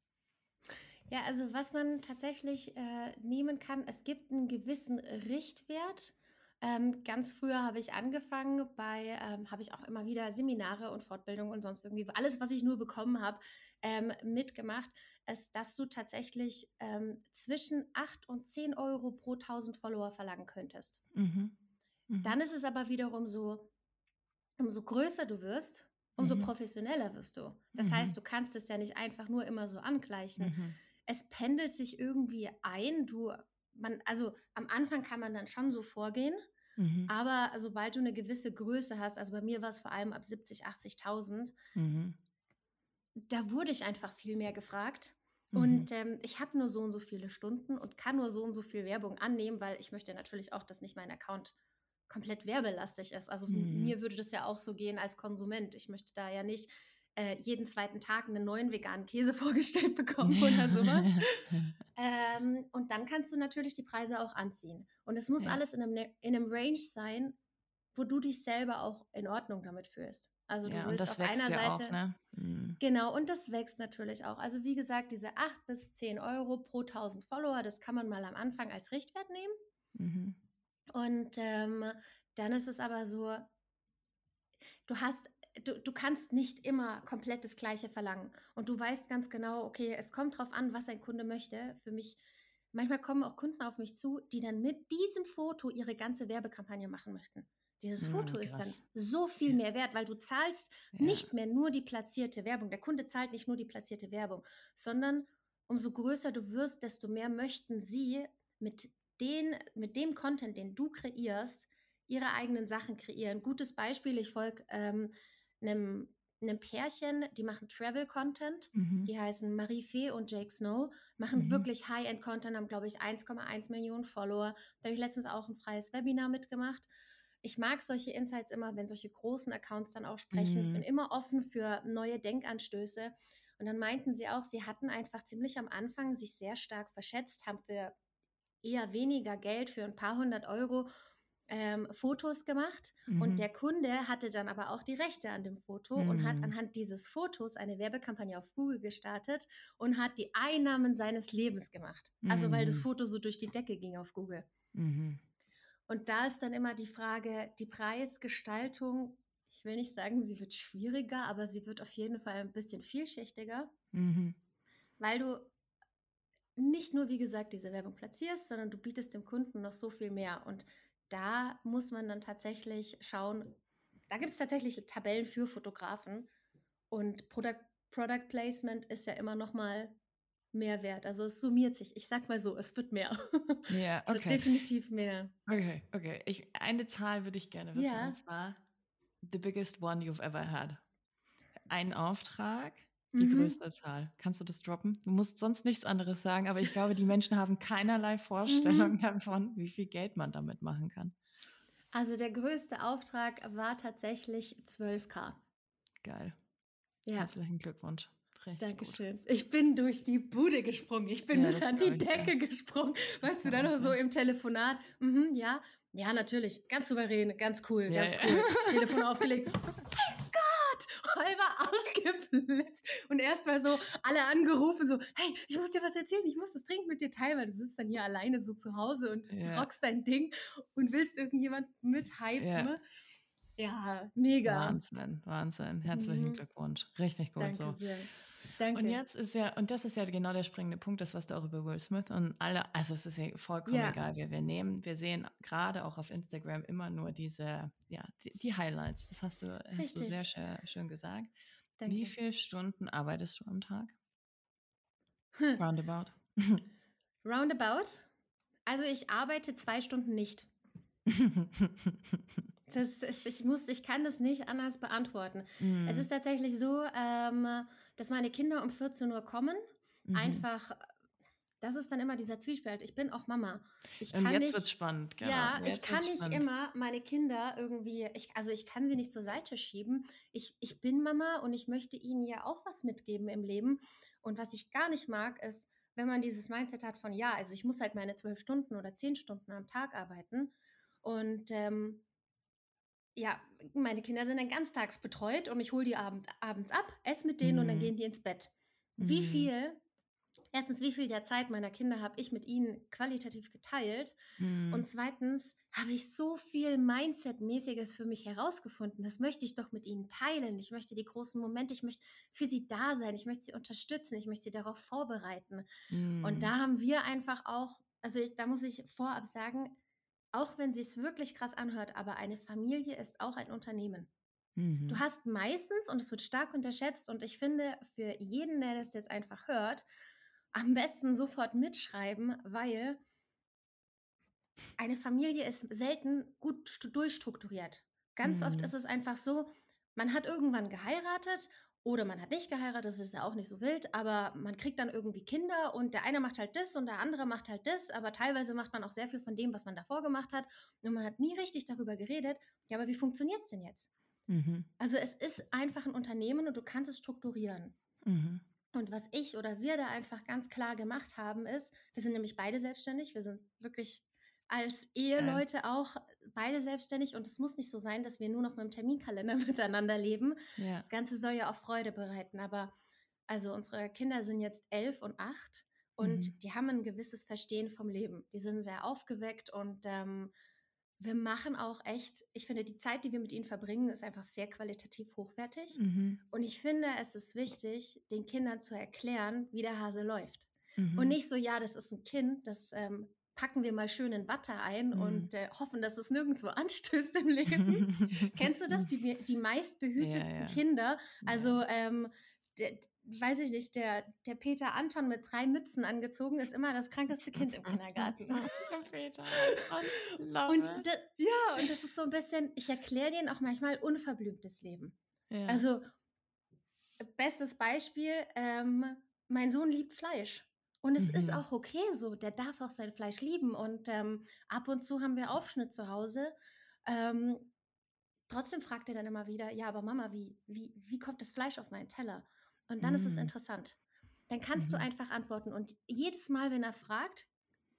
Ja, also was man tatsächlich äh, nehmen kann, es gibt einen gewissen Richtwert. Ähm, ganz früher habe ich angefangen, bei ähm, habe ich auch immer wieder Seminare und Fortbildungen und sonst irgendwie alles, was ich nur bekommen habe, ähm, mitgemacht, ist, dass du tatsächlich ähm, zwischen 8 und 10 Euro pro 1000 Follower verlangen könntest. Mhm. Mhm. Dann ist es aber wiederum so, umso größer du wirst, umso Mhm. professioneller wirst du. Das Mhm. heißt, du kannst es ja nicht einfach nur immer so angleichen Mhm. es pendelt sich irgendwie ein. Du, man, also am Anfang kann man dann schon so vorgehen, Mhm. aber sobald du eine gewisse Größe hast, also bei mir war es vor allem ab 70, 80.000, Mhm. Da wurde ich einfach viel mehr gefragt. Mhm. Und ähm, ich habe nur so und so viele Stunden und kann nur so und so viel Werbung annehmen, weil ich möchte natürlich auch, dass nicht mein Account komplett werbelastig ist. Also Mhm. mir würde das ja auch so gehen als Konsument. Ich möchte da ja nicht äh, jeden zweiten Tag einen neuen veganen Käse vorgestellt bekommen oder sowas. Ähm, und dann kannst du natürlich die Preise auch anziehen. Und es muss Ja. alles in einem, ne, in einem Range sein, wo du dich selber auch in Ordnung damit fühlst. Also du ja, willst das auf wächst einer ja Seite. auch, ne? Mhm. Genau, und das wächst natürlich auch. Also wie gesagt, diese 8 bis 10 Euro pro 1000 Follower, das kann man mal am Anfang als Richtwert nehmen. Mhm. Und ähm, dann ist es aber so, du hast, du, du kannst nicht immer komplett das Gleiche verlangen. Und du weißt ganz genau, okay, es kommt drauf an, was ein Kunde möchte. Für mich, manchmal kommen auch Kunden auf mich zu, die dann mit diesem Foto ihre ganze Werbekampagne machen möchten. Dieses Mm, Foto ist dann so viel Ja. mehr wert, weil du zahlst Ja. nicht mehr nur die platzierte Werbung. Der Kunde zahlt nicht nur die platzierte Werbung, sondern umso größer du wirst, desto mehr möchten sie mit, den, mit dem Content, den du kreierst, ihre eigenen Sachen kreieren. Gutes Beispiel, ich folge ähm, einem, einem Pärchen, die machen Travel-Content. Mhm. Die heißen Marie Fee und Jake Snow, machen Mhm. wirklich High-End-Content, haben, glaube ich, 1,1 Millionen Follower. Da habe ich letztens auch ein freies Webinar mitgemacht. Ich mag solche Insights immer, wenn solche großen Accounts dann auch sprechen. Ich Mhm. bin immer offen für neue Denkanstöße. Und dann meinten sie auch, sie hatten einfach ziemlich am Anfang sich sehr stark verschätzt, haben für eher weniger Geld, für ein paar hundert Euro ähm, Fotos gemacht. Mhm. Und der Kunde hatte dann aber auch die Rechte an dem Foto und hat Mhm. anhand dieses Fotos eine Werbekampagne auf Google gestartet und hat die Einnahmen seines Lebens gemacht. Also weil das Mhm. Foto so durch die Decke ging auf Google. Und da ist dann immer die Frage, die Preisgestaltung, ich will nicht sagen, sie wird schwieriger, aber sie wird auf jeden Fall ein bisschen vielschichtiger, Mhm. weil du nicht nur, wie gesagt, diese Werbung platzierst, sondern du bietest dem Kunden noch so viel mehr. Und da muss man dann tatsächlich schauen, da gibt es tatsächlich Tabellen für Fotografen und Product, Product Placement ist ja immer noch mal mehr wert. Also es summiert sich. Ich sag mal so, es wird mehr. Ja, Es wird okay. definitiv mehr. Okay, okay. Ich, eine Zahl würde ich gerne wissen, Ja. und zwar the biggest one you've ever had. Ein Auftrag, die Mhm. größte Zahl. Kannst du das droppen? Du musst sonst nichts anderes sagen, aber ich glaube, die Menschen haben keinerlei Vorstellung Mhm. davon, wie viel Geld man damit machen kann. Also der größte Auftrag war tatsächlich 12k. Geil. Ja, Herzlichen Glückwunsch. Richtig gut. Dankeschön. Ich bin durch die Bude gesprungen. Ich bin Ja, bis an die. Decke gesprungen. Weißt du, dann noch so im Telefonat. Mhm, ja, ja, natürlich. Ganz souverän, ganz cool, Ja, ganz ja. cool. Telefon aufgelegt. Oh mein Gott! Halber ausgeflippt. Und erstmal so alle angerufen, so, hey, ich muss dir was erzählen, ich muss das dringend mit dir teilen, weil du sitzt dann hier alleine so zu Hause und Ja. rockst dein Ding und willst irgendjemand mithypen. Ja. ne? Ja, mega. Wahnsinn, Wahnsinn. Herzlichen Mhm. Glückwunsch. Richtig gut Danke so. sehr. Danke. Und jetzt ist ja, und das ist ja genau der springende Punkt, das, was du auch über Will Smith und alle, also es ist ja vollkommen Ja. egal, wer wir nehmen. Wir sehen gerade auch auf Instagram immer nur diese, ja, die, die Highlights. Das hast du, hast du sehr schön, schön gesagt. Danke. Wie viele Stunden arbeitest du am Tag? Hm. Roundabout. Roundabout. Also ich arbeite zwei Stunden nicht. Das ich, muss, ich kann das nicht anders beantworten. Mhm. Es ist tatsächlich so, ähm, dass meine Kinder um 14 Uhr kommen. Mhm. Einfach, das ist dann immer dieser Zwiespalt. Ich bin auch Mama. Ich Und kann jetzt nicht, wird's spannend, genau. ja, ich Jetzt kann wird's nicht spannend. immer meine Kinder irgendwie, ich, also ich kann sie nicht zur Seite schieben. Ich, ich bin Mama und ich möchte ihnen ja auch was mitgeben im Leben. Und was ich gar nicht mag, ist, wenn man dieses Mindset hat von, ja, also ich muss halt meine zwölf Stunden oder zehn Stunden am Tag arbeiten. Und ähm, ja, meine Kinder sind dann ganztags betreut und ich hole die abend, abends ab, esse mit denen und dann Mhm. gehen die ins Bett. Wie Mhm. viel, erstens, wie viel der Zeit meiner Kinder habe ich mit ihnen qualitativ geteilt? Mhm. Und zweitens habe ich so viel Mindset-mäßiges für mich herausgefunden. Das möchte ich doch mit ihnen teilen. Ich möchte die großen Momente, ich möchte für sie da sein, ich möchte sie unterstützen, ich möchte sie darauf vorbereiten. Mhm. Und da haben wir einfach auch, also ich, da muss ich vorab sagen, auch wenn sie es wirklich krass anhört, aber eine Familie ist auch ein Unternehmen. Mhm. Du hast meistens, und es wird stark unterschätzt, und ich finde, für jeden, der das jetzt einfach hört, am besten sofort mitschreiben, weil eine Familie ist selten gut durchstrukturiert. Ganz oft Mhm. ist es einfach so, man hat irgendwann geheiratet oder man hat nicht geheiratet, das ist ja auch nicht so wild, aber man kriegt dann irgendwie Kinder und der eine macht halt das und der andere macht halt das, aber teilweise macht man auch sehr viel von dem, was man davor gemacht hat und man hat nie richtig darüber geredet, ja, aber wie funktioniert es denn jetzt? Mhm. Also es ist einfach ein Unternehmen und du kannst es strukturieren. Mhm. Und was ich oder wir da einfach ganz klar gemacht haben, ist, wir sind nämlich beide selbstständig, wir sind wirklich als Eheleute auch beide selbstständig und es muss nicht so sein, dass wir nur noch mit dem Terminkalender miteinander leben. Ja. Das Ganze soll ja auch Freude bereiten, aber also unsere Kinder sind jetzt elf und acht und Mhm. die haben ein gewisses Verstehen vom Leben. Die sind sehr aufgeweckt und ähm, wir machen auch echt, ich finde, die Zeit, die wir mit ihnen verbringen, ist einfach sehr qualitativ hochwertig. Mhm. Und ich finde, es ist wichtig, den Kindern zu erklären, wie der Hase läuft. Mhm. Und nicht so, ja, das ist ein Kind, das ähm, packen wir mal schön in Watte ein mhm. und äh, hoffen, dass es nirgendwo anstößt im Leben. Kennst du das? Die, die meistbehütesten ja, ja. Kinder. Also, ja. ähm, der, weiß ich nicht, der, der Peter Anton mit drei Mützen angezogen ist immer das krankeste Kind im Kindergarten. Peter Anton, und das, ja, und das ist so ein bisschen, ich erkläre denen auch manchmal unverblümtes Leben. Also, bestes Beispiel, ähm, mein Sohn liebt Fleisch. Und es mhm. ist auch okay so, der darf auch sein Fleisch lieben. Und ähm, ab und zu haben wir Aufschnitt zu Hause. Ähm, trotzdem fragt er dann immer wieder, ja, aber Mama, wie, wie, wie kommt das Fleisch auf meinen Teller? Und dann mhm. ist es mhm. interessant. Dann kannst mhm. du einfach antworten. Und jedes Mal, wenn er fragt,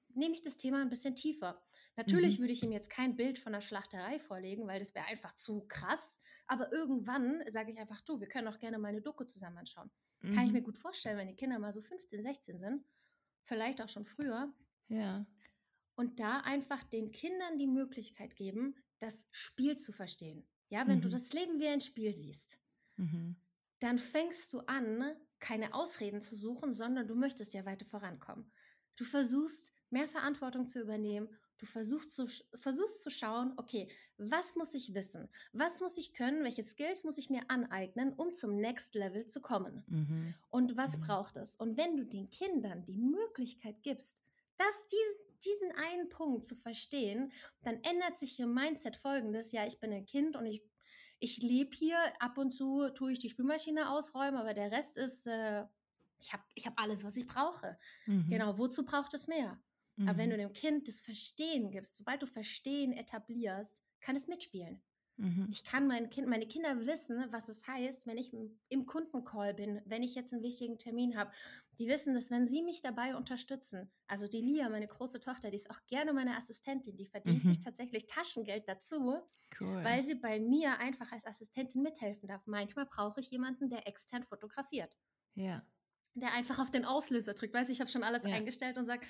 nehme ich das Thema ein bisschen tiefer. Natürlich mhm. würde ich ihm jetzt kein Bild von der Schlachterei vorlegen, weil das wäre einfach zu krass. Aber irgendwann sage ich einfach, du, wir können auch gerne mal eine Doku zusammen anschauen. Kann ich mir mhm. gut vorstellen, wenn die Kinder mal so 15, 16 sind vielleicht auch schon früher. Ja. Und da einfach den Kindern die Möglichkeit geben, das Spiel zu verstehen. Ja, wenn mhm. du das Leben wie ein Spiel siehst, mhm. dann fängst du an, keine Ausreden zu suchen, sondern du möchtest ja weiter vorankommen. Du versuchst, mehr Verantwortung zu übernehmen Du versuchst zu, versuchst zu schauen, okay, was muss ich wissen? Was muss ich können? Welche Skills muss ich mir aneignen, um zum Next Level zu kommen? Mhm. Und was mhm. braucht es? Und wenn du den Kindern die Möglichkeit gibst, das, diesen, diesen einen Punkt zu verstehen, dann ändert sich ihr Mindset folgendes. Ja, ich bin ein Kind und ich, ich lebe hier. Ab und zu tue ich die Spülmaschine ausräumen, aber der Rest ist, äh, ich habe ich hab alles, was ich brauche. Mhm. Genau, wozu braucht es mehr? Mhm. Aber wenn du mhm. dem Kind das Verstehen gibst, sobald du Verstehen etablierst, kann es mitspielen. Mhm. Ich kann mein kind, meine Kinder wissen, was es heißt, wenn ich im Kundencall bin, wenn ich jetzt einen wichtigen Termin habe. Die wissen, dass wenn sie mich dabei unterstützen, also die Lia, meine große Tochter, die ist auch gerne meine Assistentin, die verdient mhm. sich tatsächlich Taschengeld dazu, cool. weil sie bei mir einfach als Assistentin mithelfen darf. Manchmal brauche ich jemanden, der extern fotografiert. Ja. Der einfach auf den Auslöser drückt. Weiß ich habe schon alles ja. eingestellt und sagt,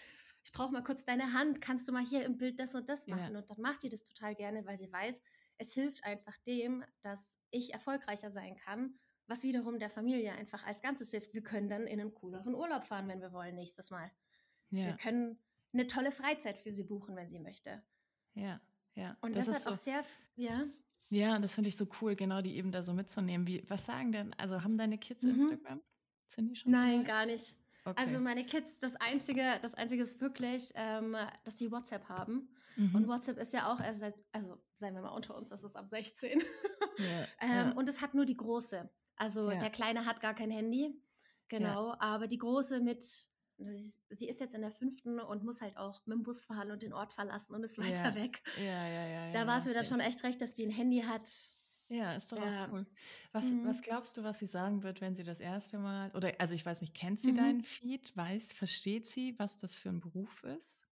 ich brauche mal kurz deine Hand, kannst du mal hier im Bild das und das machen? Ja. Und dann macht die das total gerne, weil sie weiß, es hilft einfach dem, dass ich erfolgreicher sein kann, was wiederum der Familie einfach als Ganzes hilft. Wir können dann in einen cooleren Urlaub fahren, wenn wir wollen, nächstes Mal. Ja. Wir können eine tolle Freizeit für sie buchen, wenn sie möchte. Ja, ja. Und das, das hat so, auch sehr, ja. Ja, das finde ich so cool, genau die eben da so mitzunehmen. Wie, was sagen denn, also haben deine Kids mhm. Instagram? Sind die schon? Nein, dabei? gar nicht. Also okay. Also meine Kids, das Einzige, das Einzige ist wirklich, ähm, dass die WhatsApp haben. Mhm. Und WhatsApp ist ja auch erst seit, also seien wir mal unter uns, das ist ab 16. Ja, ähm, ja. Und es hat nur die Große. Also ja. der Kleine hat gar kein Handy. Genau, aber die Große mit, sie ist jetzt in der fünften und muss halt auch mit dem Bus fahren und den Ort verlassen und ist weiter weg. Ja, ja, ja. Da war es mir dann schon echt recht, dass sie ein Handy hat ja, ist doch ja. auch cool. Was, mhm. was glaubst du, was sie sagen wird, wenn sie das erste Mal, oder also ich weiß nicht, kennt sie mhm. deinen Feed? Weiß, versteht sie, was das für ein Beruf ist?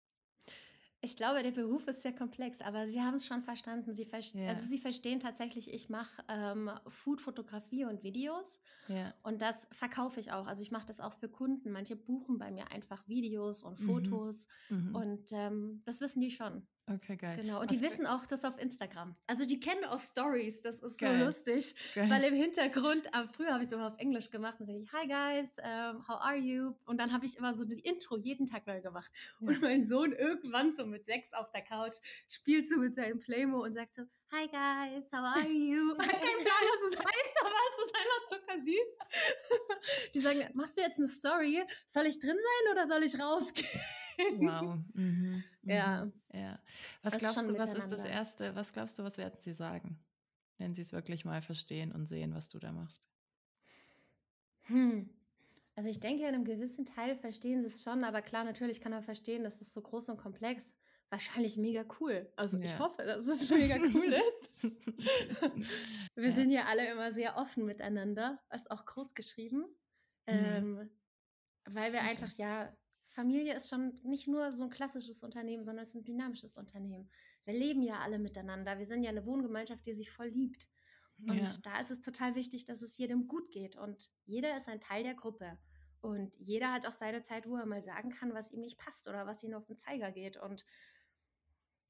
Ich glaube, der Beruf ist sehr komplex, aber Sie haben es schon verstanden. Sie, ver ja. also Sie verstehen tatsächlich, ich mache ähm, Food-Fotografie und Videos ja. und das verkaufe ich auch. Also ich mache das auch für Kunden. Manche buchen bei mir einfach Videos und mhm. Fotos mhm. und ähm, das wissen die schon. Okay, geil. Genau. Und Was die wissen auch das auf Instagram. Also die kennen auch Stories. Das ist geil. so lustig. Geil. Weil im Hintergrund, äh, früher habe ich es immer auf Englisch gemacht und sage ich, Hi guys, um, how are you? Und dann habe ich immer so das Intro jeden Tag neu gemacht. Ja. Und mein Sohn irgendwann so mit sechs auf der Couch spielt so mit seinem Playmo und sagt so, Hi guys, how are you? Hat keinen Plan, was es heißt, aber es ist einfach zuckersüß. Die sagen, machst du jetzt eine Story? Soll ich drin sein oder soll ich rausgehen? Wow. Mhm. Ja. ja. Was glaubst du, was ist das Erste, was glaubst du, was werden sie sagen, wenn sie es wirklich mal verstehen und sehen, was du da machst? Hm. Also ich denke, in einem gewissen Teil verstehen sie es schon, aber klar, natürlich kann er verstehen, dass es so groß und komplex wahrscheinlich mega cool. Also ja. ich hoffe, dass es mega cool ist. Wir ja. sind ja alle immer sehr offen miteinander, ist auch groß geschrieben. Mhm. Ähm, weil wir einfach ja Familie ist schon nicht nur so ein klassisches Unternehmen, sondern es ist ein dynamisches Unternehmen. Wir leben ja alle miteinander. Wir sind ja eine Wohngemeinschaft, die sich voll liebt. Und ja. da ist es total wichtig, dass es jedem gut geht. Und jeder ist ein Teil der Gruppe. Und jeder hat auch seine Zeit, wo er mal sagen kann, was ihm nicht passt oder was ihm auf den Zeiger geht. Und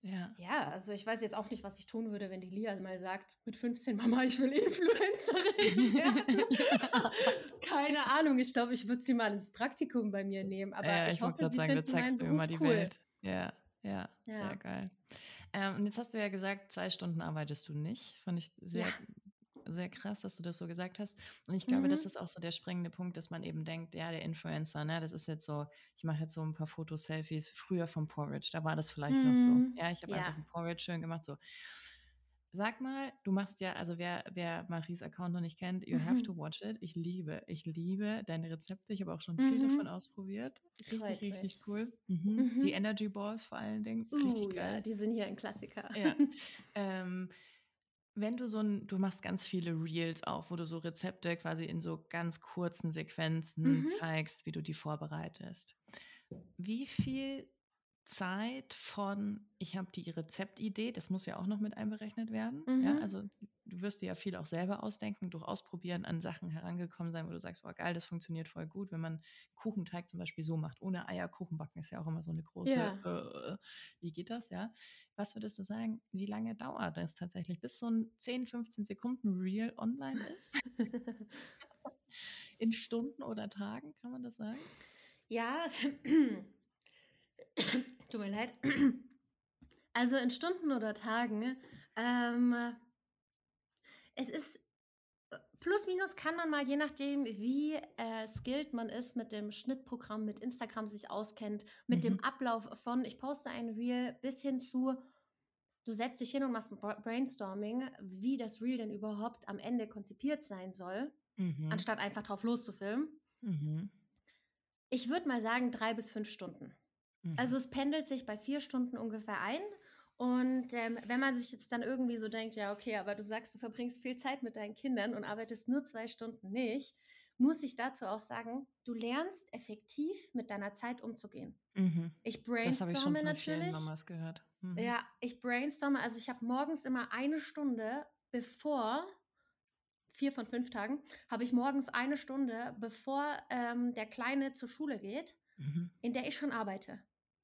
Ja. Ja, also ich weiß jetzt auch nicht, was ich tun würde, wenn die Lia mal sagt, mit 15, Mama, ich will Influencerin werden. Keine Ahnung, ich glaube, ich würde sie mal ins Praktikum bei mir nehmen, aber Ja, ich ich hoffe, sie sagen, du finden meinen zeigst mir Beruf immer die cool. Welt. Ja, ja, sehr geil. Ähm, und jetzt hast du ja gesagt, zwei Stunden arbeitest du nicht. Fand ich sehr. Sehr krass, dass du das so gesagt hast. Und ich glaube, das Mhm. ist auch so der springende Punkt, dass man eben denkt, ja, der Influencer, ne, das ist jetzt so, ich mache jetzt so ein paar Fotos, Selfies, früher vom Porridge, da war das vielleicht noch so. Mhm. Ja, ich habe einfach Ja. ein Porridge schön gemacht, so. Sag mal, du machst ja, also wer, wer Maries Account noch nicht kennt, you have Mhm. to watch it. Ich liebe, ich liebe deine Rezepte. Ich habe auch schon viel davon Mhm. ausprobiert. Richtig, Freut richtig mich. cool. Mhm. Die Mhm. Energy Balls vor allen Dingen. Richtig Uh, ja, geil. die sind hier ein Klassiker. Ja. ähm, wenn du so ein, du machst ganz viele Reels auch, wo du so Rezepte quasi in so ganz kurzen Sequenzen Mhm. zeigst, wie du die vorbereitest. Wie viel Zeit von, ich habe die Rezeptidee, das muss ja auch noch mit einberechnet werden. Ja, Mhm. also du wirst dir ja viel auch selber ausdenken, durch Ausprobieren an Sachen herangekommen sein, wo du sagst, boah, geil, das funktioniert voll gut, wenn man Kuchenteig zum Beispiel so macht. Ohne Eier Kuchen backen ist ja auch immer so eine große, Ja. äh, wie geht das, ja? Was würdest du sagen, wie lange dauert das tatsächlich, bis so ein 10, 15 Sekunden Reel online ist? In Stunden oder Tagen, kann man das sagen? Ja, tut mir leid. Also in Stunden oder Tagen. Ähm, es ist plus minus kann man mal, je nachdem, wie äh, skilled man ist mit dem Schnittprogramm, mit Instagram sich auskennt, mit dem Mhm. Ablauf von ich poste ein Reel bis hin zu du setzt dich hin und machst ein Bra- Brainstorming, wie das Reel denn überhaupt am Ende konzipiert sein soll, Mhm. anstatt einfach drauf loszufilmen. Mhm. Ich würde mal sagen drei bis fünf Stunden. Mhm. Also es pendelt sich bei vier Stunden ungefähr ein. Und ähm, wenn man sich jetzt dann irgendwie so denkt, ja, okay, aber du sagst, du verbringst viel Zeit mit deinen Kindern und arbeitest nur zwei Stunden nicht, muss ich dazu auch sagen, du lernst effektiv mit deiner Zeit umzugehen. Mhm. Ich Das habe ich schon brainstorme von natürlich. Mamas gehört. Mhm. Ja, ich brainstorme, also ich habe morgens immer eine Stunde, bevor, vier von fünf Tagen, habe ich morgens eine Stunde, bevor ähm, der Kleine zur Schule geht, Mhm. in der ich schon arbeite.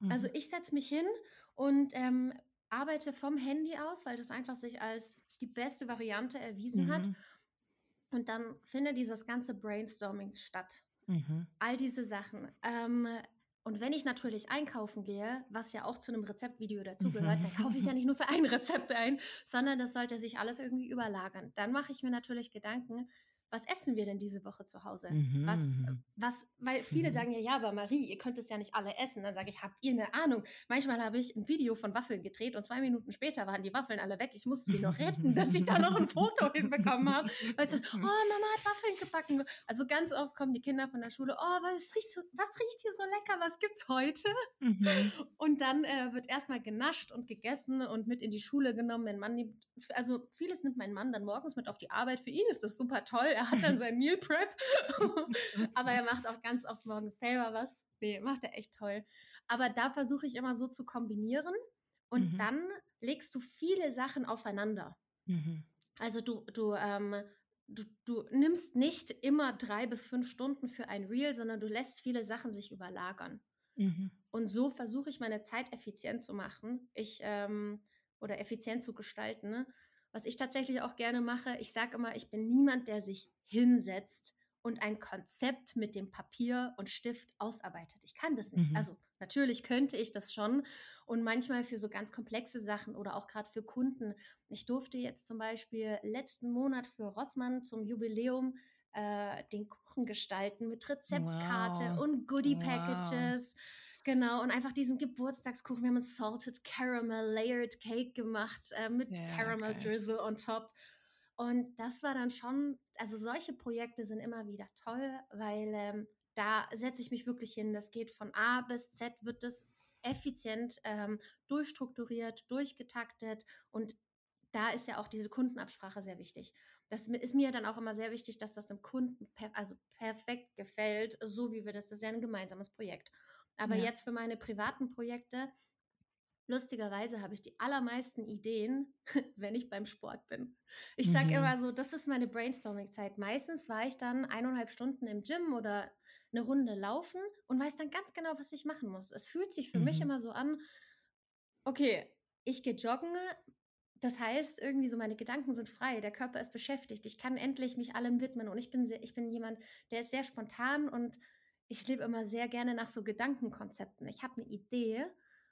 Also Mhm. ich setze mich hin und ähm, arbeite vom Handy aus, weil das einfach sich als die beste Variante erwiesen hat. Mhm. Und dann findet dieses ganze Brainstorming statt. Mhm. All diese Sachen. Ähm, und wenn ich natürlich einkaufen gehe, was ja auch zu einem Rezeptvideo dazugehört, dann kaufe ich ja nicht nur für ein Rezept ein, sondern das sollte sich alles irgendwie überlagern. Dann mache ich mir natürlich Gedanken, was essen wir denn diese Woche zu Hause? Was, Mhm. was, weil viele Mhm. sagen ja, ja, aber Marie, ihr könnt es ja nicht alle essen. Dann sage ich, habt ihr eine Ahnung? Manchmal habe ich ein Video von Waffeln gedreht und zwei Minuten später waren die Waffeln alle weg. Ich musste die noch retten, dass ich da noch ein Foto hinbekommen habe. Weil ich so, oh, Mama hat Waffeln gebacken. Also ganz oft kommen die Kinder von der Schule, oh, was riecht, was riecht hier so lecker? Was gibt's heute? Mhm. Und dann äh, wird erstmal genascht und gegessen und mit in die Schule genommen. Mein Mann nimmt, also vieles nimmt mein Mann dann morgens mit auf die Arbeit. Für ihn ist das super toll. Er hat dann sein Meal Prep. Aber er macht auch ganz oft morgens selber was. Nee, macht er echt toll. Aber da versuche ich immer so zu kombinieren. Und Mhm. dann legst du viele Sachen aufeinander. Mhm. Also du, du, ähm, du, du nimmst nicht immer drei bis fünf Stunden für ein Reel, sondern du lässt viele Sachen sich überlagern. Mhm. Und so versuche ich meine Zeit effizient zu machen. Ich ähm, oder effizient zu gestalten. Ne? Was ich tatsächlich auch gerne mache, ich sage immer, ich bin niemand, der sich hinsetzt und ein Konzept mit dem Papier und Stift ausarbeitet. Ich kann das nicht. Mhm. Also natürlich könnte ich das schon. Und manchmal für so ganz komplexe Sachen oder auch gerade für Kunden. Ich durfte jetzt zum Beispiel letzten Monat für Rossmann zum Jubiläum äh, den Kuchen gestalten mit Rezeptkarte Wow. und Goodie Wow. Genau, und einfach diesen Geburtstagskuchen. Wir haben einen Salted Caramel Layered Cake gemacht äh, mit Ja, Caramel geil. Drizzle on top. Und das war dann schon, also solche Projekte sind immer wieder toll, weil ähm, da setze ich mich wirklich hin. Das geht von A bis Z, wird das effizient ähm, durchstrukturiert, durchgetaktet und da ist ja auch diese Kundenabsprache sehr wichtig. Das ist mir dann auch immer sehr wichtig, dass das dem Kunden per also perfekt gefällt, so wie wir das, das ist ja ein gemeinsames Projekt. Aber Ja. jetzt für meine privaten Projekte, lustigerweise habe ich die allermeisten Ideen, wenn ich beim Sport bin. Ich sage Mhm. immer so, das ist meine Brainstorming-Zeit. Meistens war ich dann eineinhalb Stunden im Gym oder eine Runde laufen und weiß dann ganz genau, was ich machen muss. Es fühlt sich für mich Mhm. immer so an, okay, ich gehe joggen. Das heißt, irgendwie so meine Gedanken sind frei, der Körper ist beschäftigt. Ich kann endlich mich allem widmen und ich bin sehr ich bin jemand, der ist sehr spontan und ich lebe immer sehr gerne nach so Gedankenkonzepten. Ich habe 'ne Idee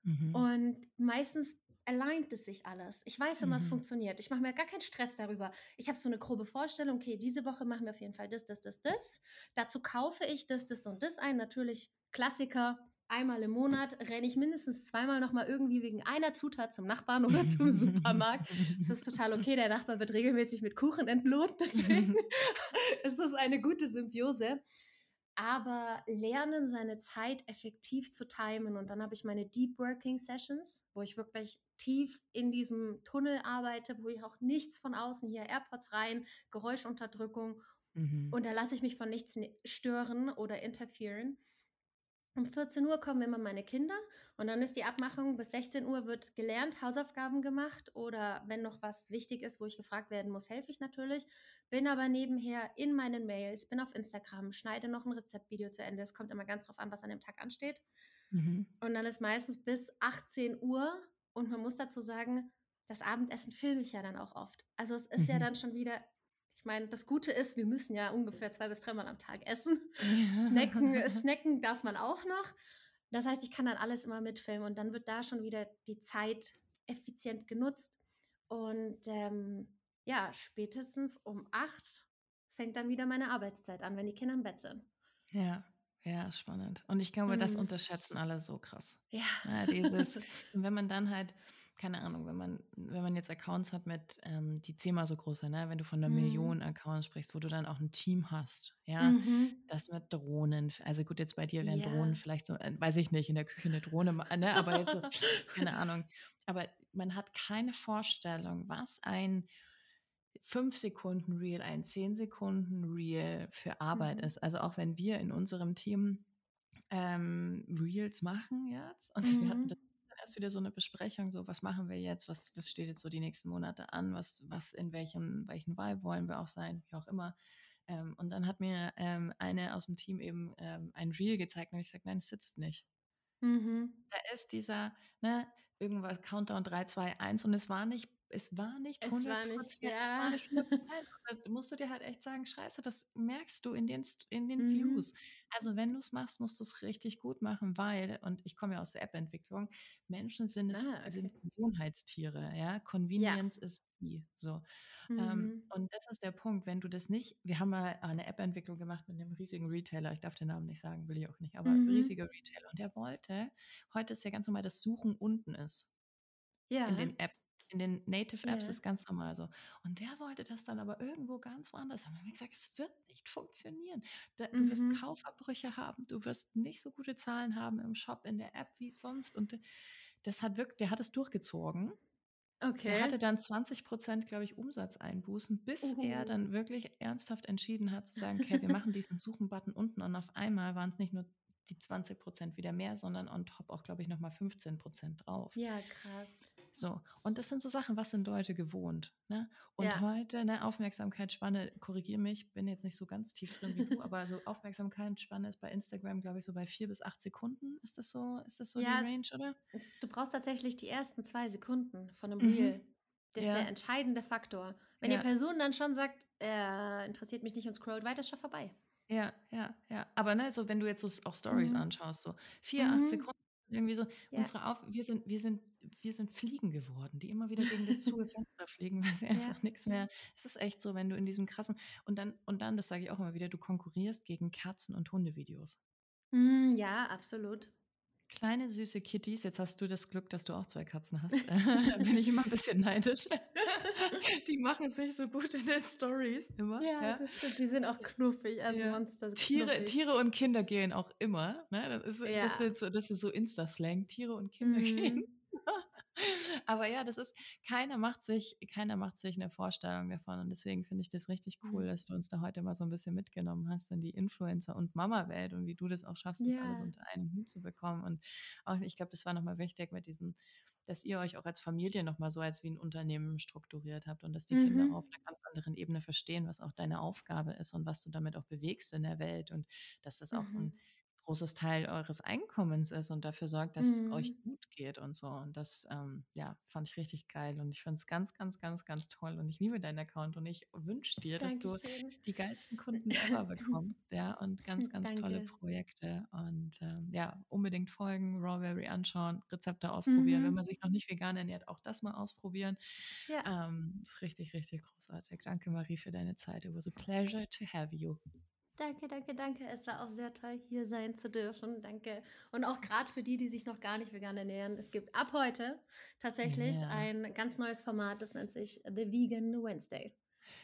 Mhm. und meistens alignt es sich alles. Ich weiß immer, es Mhm. funktioniert. Ich mache mir gar keinen Stress darüber. Ich habe so 'ne grobe Vorstellung: „Okay, diese Woche machen wir auf jeden Fall das, das, das, das. Dazu kaufe ich das, das und das ein.“ Natürlich Klassiker, einmal im Monat renne ich mindestens zweimal noch mal irgendwie wegen einer Zutat zum Nachbarn oder zum Supermarkt. Es ist total okay, der Nachbar wird regelmäßig mit Kuchen entlohnt, deswegen ist das eine gute Symbiose. Aber lernen, seine Zeit effektiv zu timen und dann habe ich meine Deep Working Sessions, wo ich wirklich tief in diesem Tunnel arbeite, wo ich auch nichts von außen hier AirPods rein, Geräuschunterdrückung Mhm. und da lasse ich mich von nichts ne stören oder interferen. Um 14:00 kommen immer meine Kinder und dann ist die Abmachung, bis 16:00 wird gelernt, Hausaufgaben gemacht oder wenn noch was wichtig ist, wo ich gefragt werden muss, helfe ich natürlich. Bin aber nebenher in meinen Mails, bin auf Instagram, schneide noch 'n Rezeptvideo zu Ende. Es kommt immer ganz drauf an, was an dem Tag ansteht. Mhm. Und dann ist meistens bis 18:00 und man muss dazu sagen, das Abendessen filme ich ja dann auch oft. Also, es ist ja Mhm. dann schon wieder meine, das Gute ist, wir müssen ja ungefähr 2 bis dreimal am Tag essen. Snacken Ja. snacken darf man auch noch. Das heißt, ich kann dann alles immer mitfilmen und dann wird da schon wieder die Zeit effizient genutzt. Und, ähm, ja, spätestens um 8 fängt dann wieder meine Arbeitszeit an, wenn die Kinder im Bett sind. Ja, ja, spannend. Und ich glaube, das Mhm. unterschätzen alle so krass. Ja. Ja, dieses wenn man dann halt keine Ahnung, wenn man wenn man jetzt Accounts hat mit, ähm, die zehnmal so groß sind, ne? Wenn du von 'ner Mhm. Million Accounts sprichst, wo du dann auch 'n Team hast, ja? Mhm. Das mit Drohnen also gut, jetzt bei dir wären Drohnen Ja. vielleicht so äh, weiß ich nicht, in der Küche 'ne Drohne ne, aber jetzt so, keine Ahnung. Aber man hat keine Vorstellung, was ein 5 Sekunden Reel, ein 10 Sekunden Reel für Arbeit Mhm. ist. Also, auch wenn wir in unserem Team, ähm, Reels machen jetzt und wir hatten da Erst wieder so 'ne Besprechung, so: „Was machen wir jetzt? Was was steht jetzt so die nächsten Monate an? Was was in welchem welchen Vibe wollen wir auch sein?“ Wie auch immer. Ähm, und dann hat mir, ähm, eine aus'm Team eben, ähm, ein Reel gezeigt und ich gesagt: „Nein, es sitzt nicht.“ Mhm. Da ist dieser, ne, irgendwas Countdown 3, 2, 1 und es war nicht es war nicht Es hundert war nicht Prozent es war ja. nicht 100 %. Da musst du dir halt echt sagen: „Scheiße, das merkst du in den in den Mhm. Views.“ Also, wenn du's machst, musst du's richtig gut machen, weil und ich komme ja aus der App-Entwicklung, Menschen sind es Ah, okay. sind Gewohnheitstiere, ja? Ja. Convenience is key, so. Ähm, Mhm. und das ist der Punkt, wenn du das nicht wir haben mal eine App-Entwicklung gemacht mit 'nem riesigen Retailer, ich darf den Namen nicht sagen, will ich auch nicht, aber Mhm. riesiger Retailer und der wollte heute ist ja ganz normal, dass Suchen unten ist in Ja. den Apps. In den Native Apps Ja. ist ganz normal so. Und der wollte das dann aber irgendwo ganz woanders haben. Haben wir gesagt: „Es wird nicht funktionieren. Da du wirst Mhm. Kaufabbrüche haben, du wirst nicht so gute Zahlen haben im Shop, in der App wie sonst.“ Und das hat wirk der hat es durchgezogen. Der Okay. hatte dann 20 %, glaube ich, Umsatzeinbußen, bis er Uh. dann wirklich ernsthaft entschieden hat zu sagen: „Okay, wir machen diesen Suchen-Button unten.“ Und auf einmal waren's nicht nur die 20 % wieder mehr, sondern on top auch, glaube ich, noch mal 15 % drauf. Ja, krass. So, und das sind so Sachen, was sind Leute gewohnt, ne? Und Ja. heute, ne, Aufmerksamkeitsspanne korrigiere mich, bin jetzt nicht so ganz tief drin wie du, aber so Aufmerksamkeitsspanne ist bei Instagram, glaube ich, so bei 4 bis 8 Sekunden. Ist das so ist das so die Ja, Range, es oder? du brauchst tatsächlich die ersten 2 Sekunden von 'nem Mhm. Reel. Das ist der Ja. entscheidende Faktor. Wenn die Ja. Person dann schon sagt: „Äh, interessiert mich nicht“ und scrollt weiter, ist schon vorbei. Ja, ja, ja. Aber, ne, so wenn du jetzt so auch Stories Mhm. anschaust, so 4, 8 Mhm. Sekunden irgendwie so Ja. unsere auf wir sind wir sind wir sind Fliegen geworden, die immer wieder gegen das zu Fenster fliegen, weil sie Ja. einfach nix mehr es ist echt so, wenn du in diesem krassen und dann und dann, das sage ich auch immer wieder, du konkurrierst gegen Katzen und Hundevideos. Hm, ja, absolut. Kleine süße Kitties, jetzt hast du das Glück, dass du auch 2 Katzen hast. Da bin ich immer 'n bisschen neidisch. Die machen sich so gut in den Stories immer, Ja, ja? das. Die sind auch knuffig, also Ja. Monster Tiere knuffig. Tiere und Kinder gehen auch immer, ne? Das ist so das Ja. sind so das ist so Insta-Slang, Tiere und Kinder gehen. Mhm. Aber ja, das ist keiner macht sich keiner macht sich 'ne Vorstellung davon und deswegen finde ich das richtig cool, Mhm. dass du uns da heute mal so 'n bisschen mitgenommen hast in die Influencer und Mama-Welt und wie du das auch schaffst, das alles unter einen Hut zu bekommen. Und auch ich glaube, das war noch mal wichtig mit diesem dass ihr euch auch als Familie noch mal so als wie 'n Unternehmen strukturiert habt und dass die Kinder Mhm. auf 'ner ganz anderen Ebene verstehen, was auch deine Aufgabe ist und was du damit auch bewegst in der Welt und dass das auch 'n Mhm. Großes Teil eures Einkommens ist und dafür sorgt, dass es euch Mhm. gut geht und so. Und das, ähm, ja, fand ich richtig geil und ich finde es ganz, ganz, ganz, ganz toll und ich liebe deinen Account und ich wünsche dir, dass du die geilsten Kunden ever bekommst, ja, und ganz, ganz tolle Danke. Projekte und, ähm, ja, unbedingt folgen, Rawberry anschauen, Rezepte ausprobieren. Wenn man Mhm. sich noch nicht vegan ernährt, auch das mal ausprobieren. Ja. Ähm, ist richtig, richtig großartig. Danke, Marie, für deine Zeit. It was a pleasure to have you. Danke, danke, danke. Es war auch sehr toll, hier sein zu dürfen. Danke. Und auch gerade für die, die sich noch gar nicht vegan ernähren. Es gibt ab heute tatsächlich Ja. ein ganz neues Format, das nennt sich The Vegan Wednesday.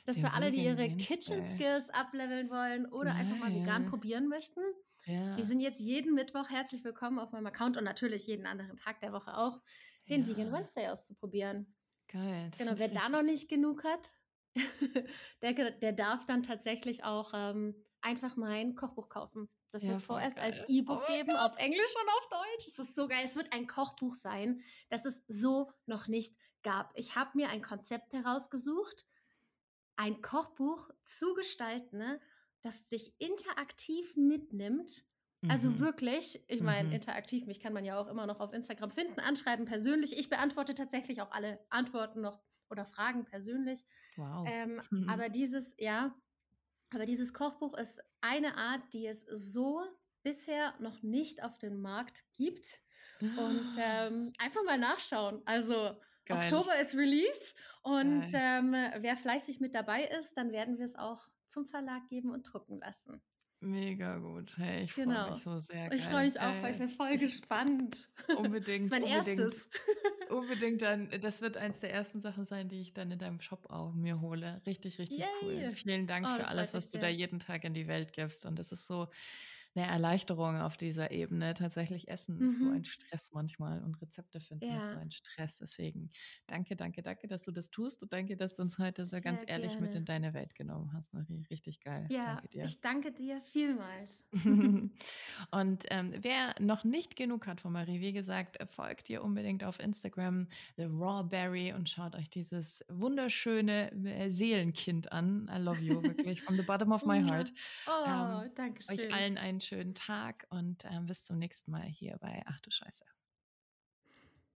Das für alle, die ihre Kitchen Wednesday. Skills upleveln wollen oder einfach mal vegan Geil. probieren möchten. Die Ja. sind jetzt jeden Mittwoch herzlich willkommen auf meinem Account und natürlich jeden anderen Tag der Woche auch, den Vegan Ja. Wednesday auszuprobieren. Geil, Genau, wer da noch nicht genug hat, der der darf dann tatsächlich auch, ähm, einfach mein Kochbuch kaufen. Das Ja, wird's voll vorerst als geil. Oh E-Book mein geben, auf Englisch und auf Deutsch. Es ist so geil. Es wird ein Kochbuch sein, das es so noch nicht gab. Ich habe mir ein Konzept herausgesucht, ein Kochbuch zu gestalten, ne, das dich interaktiv mitnimmt. Also Mhm. wirklich, ich meine, Mhm. interaktiv, mich kann man ja auch immer noch auf Instagram finden, anschreiben persönlich. Ich beantworte tatsächlich auch alle Antworten noch oder Fragen persönlich. Wow. Ähm, aber dieses ja, aber dieses Kochbuch ist eine Art, die es so bisher noch nicht auf dem Markt gibt. Und, ähm, einfach mal nachschauen. Also, Geil. Oktober ist Release und, ähm, wer fleißig mit dabei ist, dann werden wir es auch zum Verlag geben und drucken lassen. Mega gut. Hey, ich freue Genau. mich so sehr. Ich freue Geil. mich auch, weil ich bin voll gespannt. Das unbedingt, ist mein unbedingt, erstes. unbedingt dann das wird eins der ersten Sachen sein, die ich dann in deinem Shop auch mir hole. Richtig, richtig cool. Yay. Vielen Dank Oh, für das alles, was du da jeden Tag in die Welt gibst und es ist so 'ne Erleichterung auf dieser Ebene. Tatsächlich Essen ist so ein Mhm. Stress manchmal und Rezepte finden ist so Ja. ein Stress. Deswegen danke, danke, danke, dass du das tust und danke, dass du uns heute so ganz Sehr ehrlich mit in gerne. deine Welt genommen hast, Marie. Richtig geil. Ja, Danke dir. ich danke dir vielmals. Und, ähm, wer noch nicht genug hat von Marie, wie gesagt, folgt ihr unbedingt auf Instagram, The Rawberry und schaut euch dieses wunderschöne, äh, Seelenkind an. I love you, wirklich from the bottom of my heart. Oh, Ähm, danke euch schön. allen einen schönen Tag und, ähm, bis zum nächsten Mal hier bei Ach du Scheiße.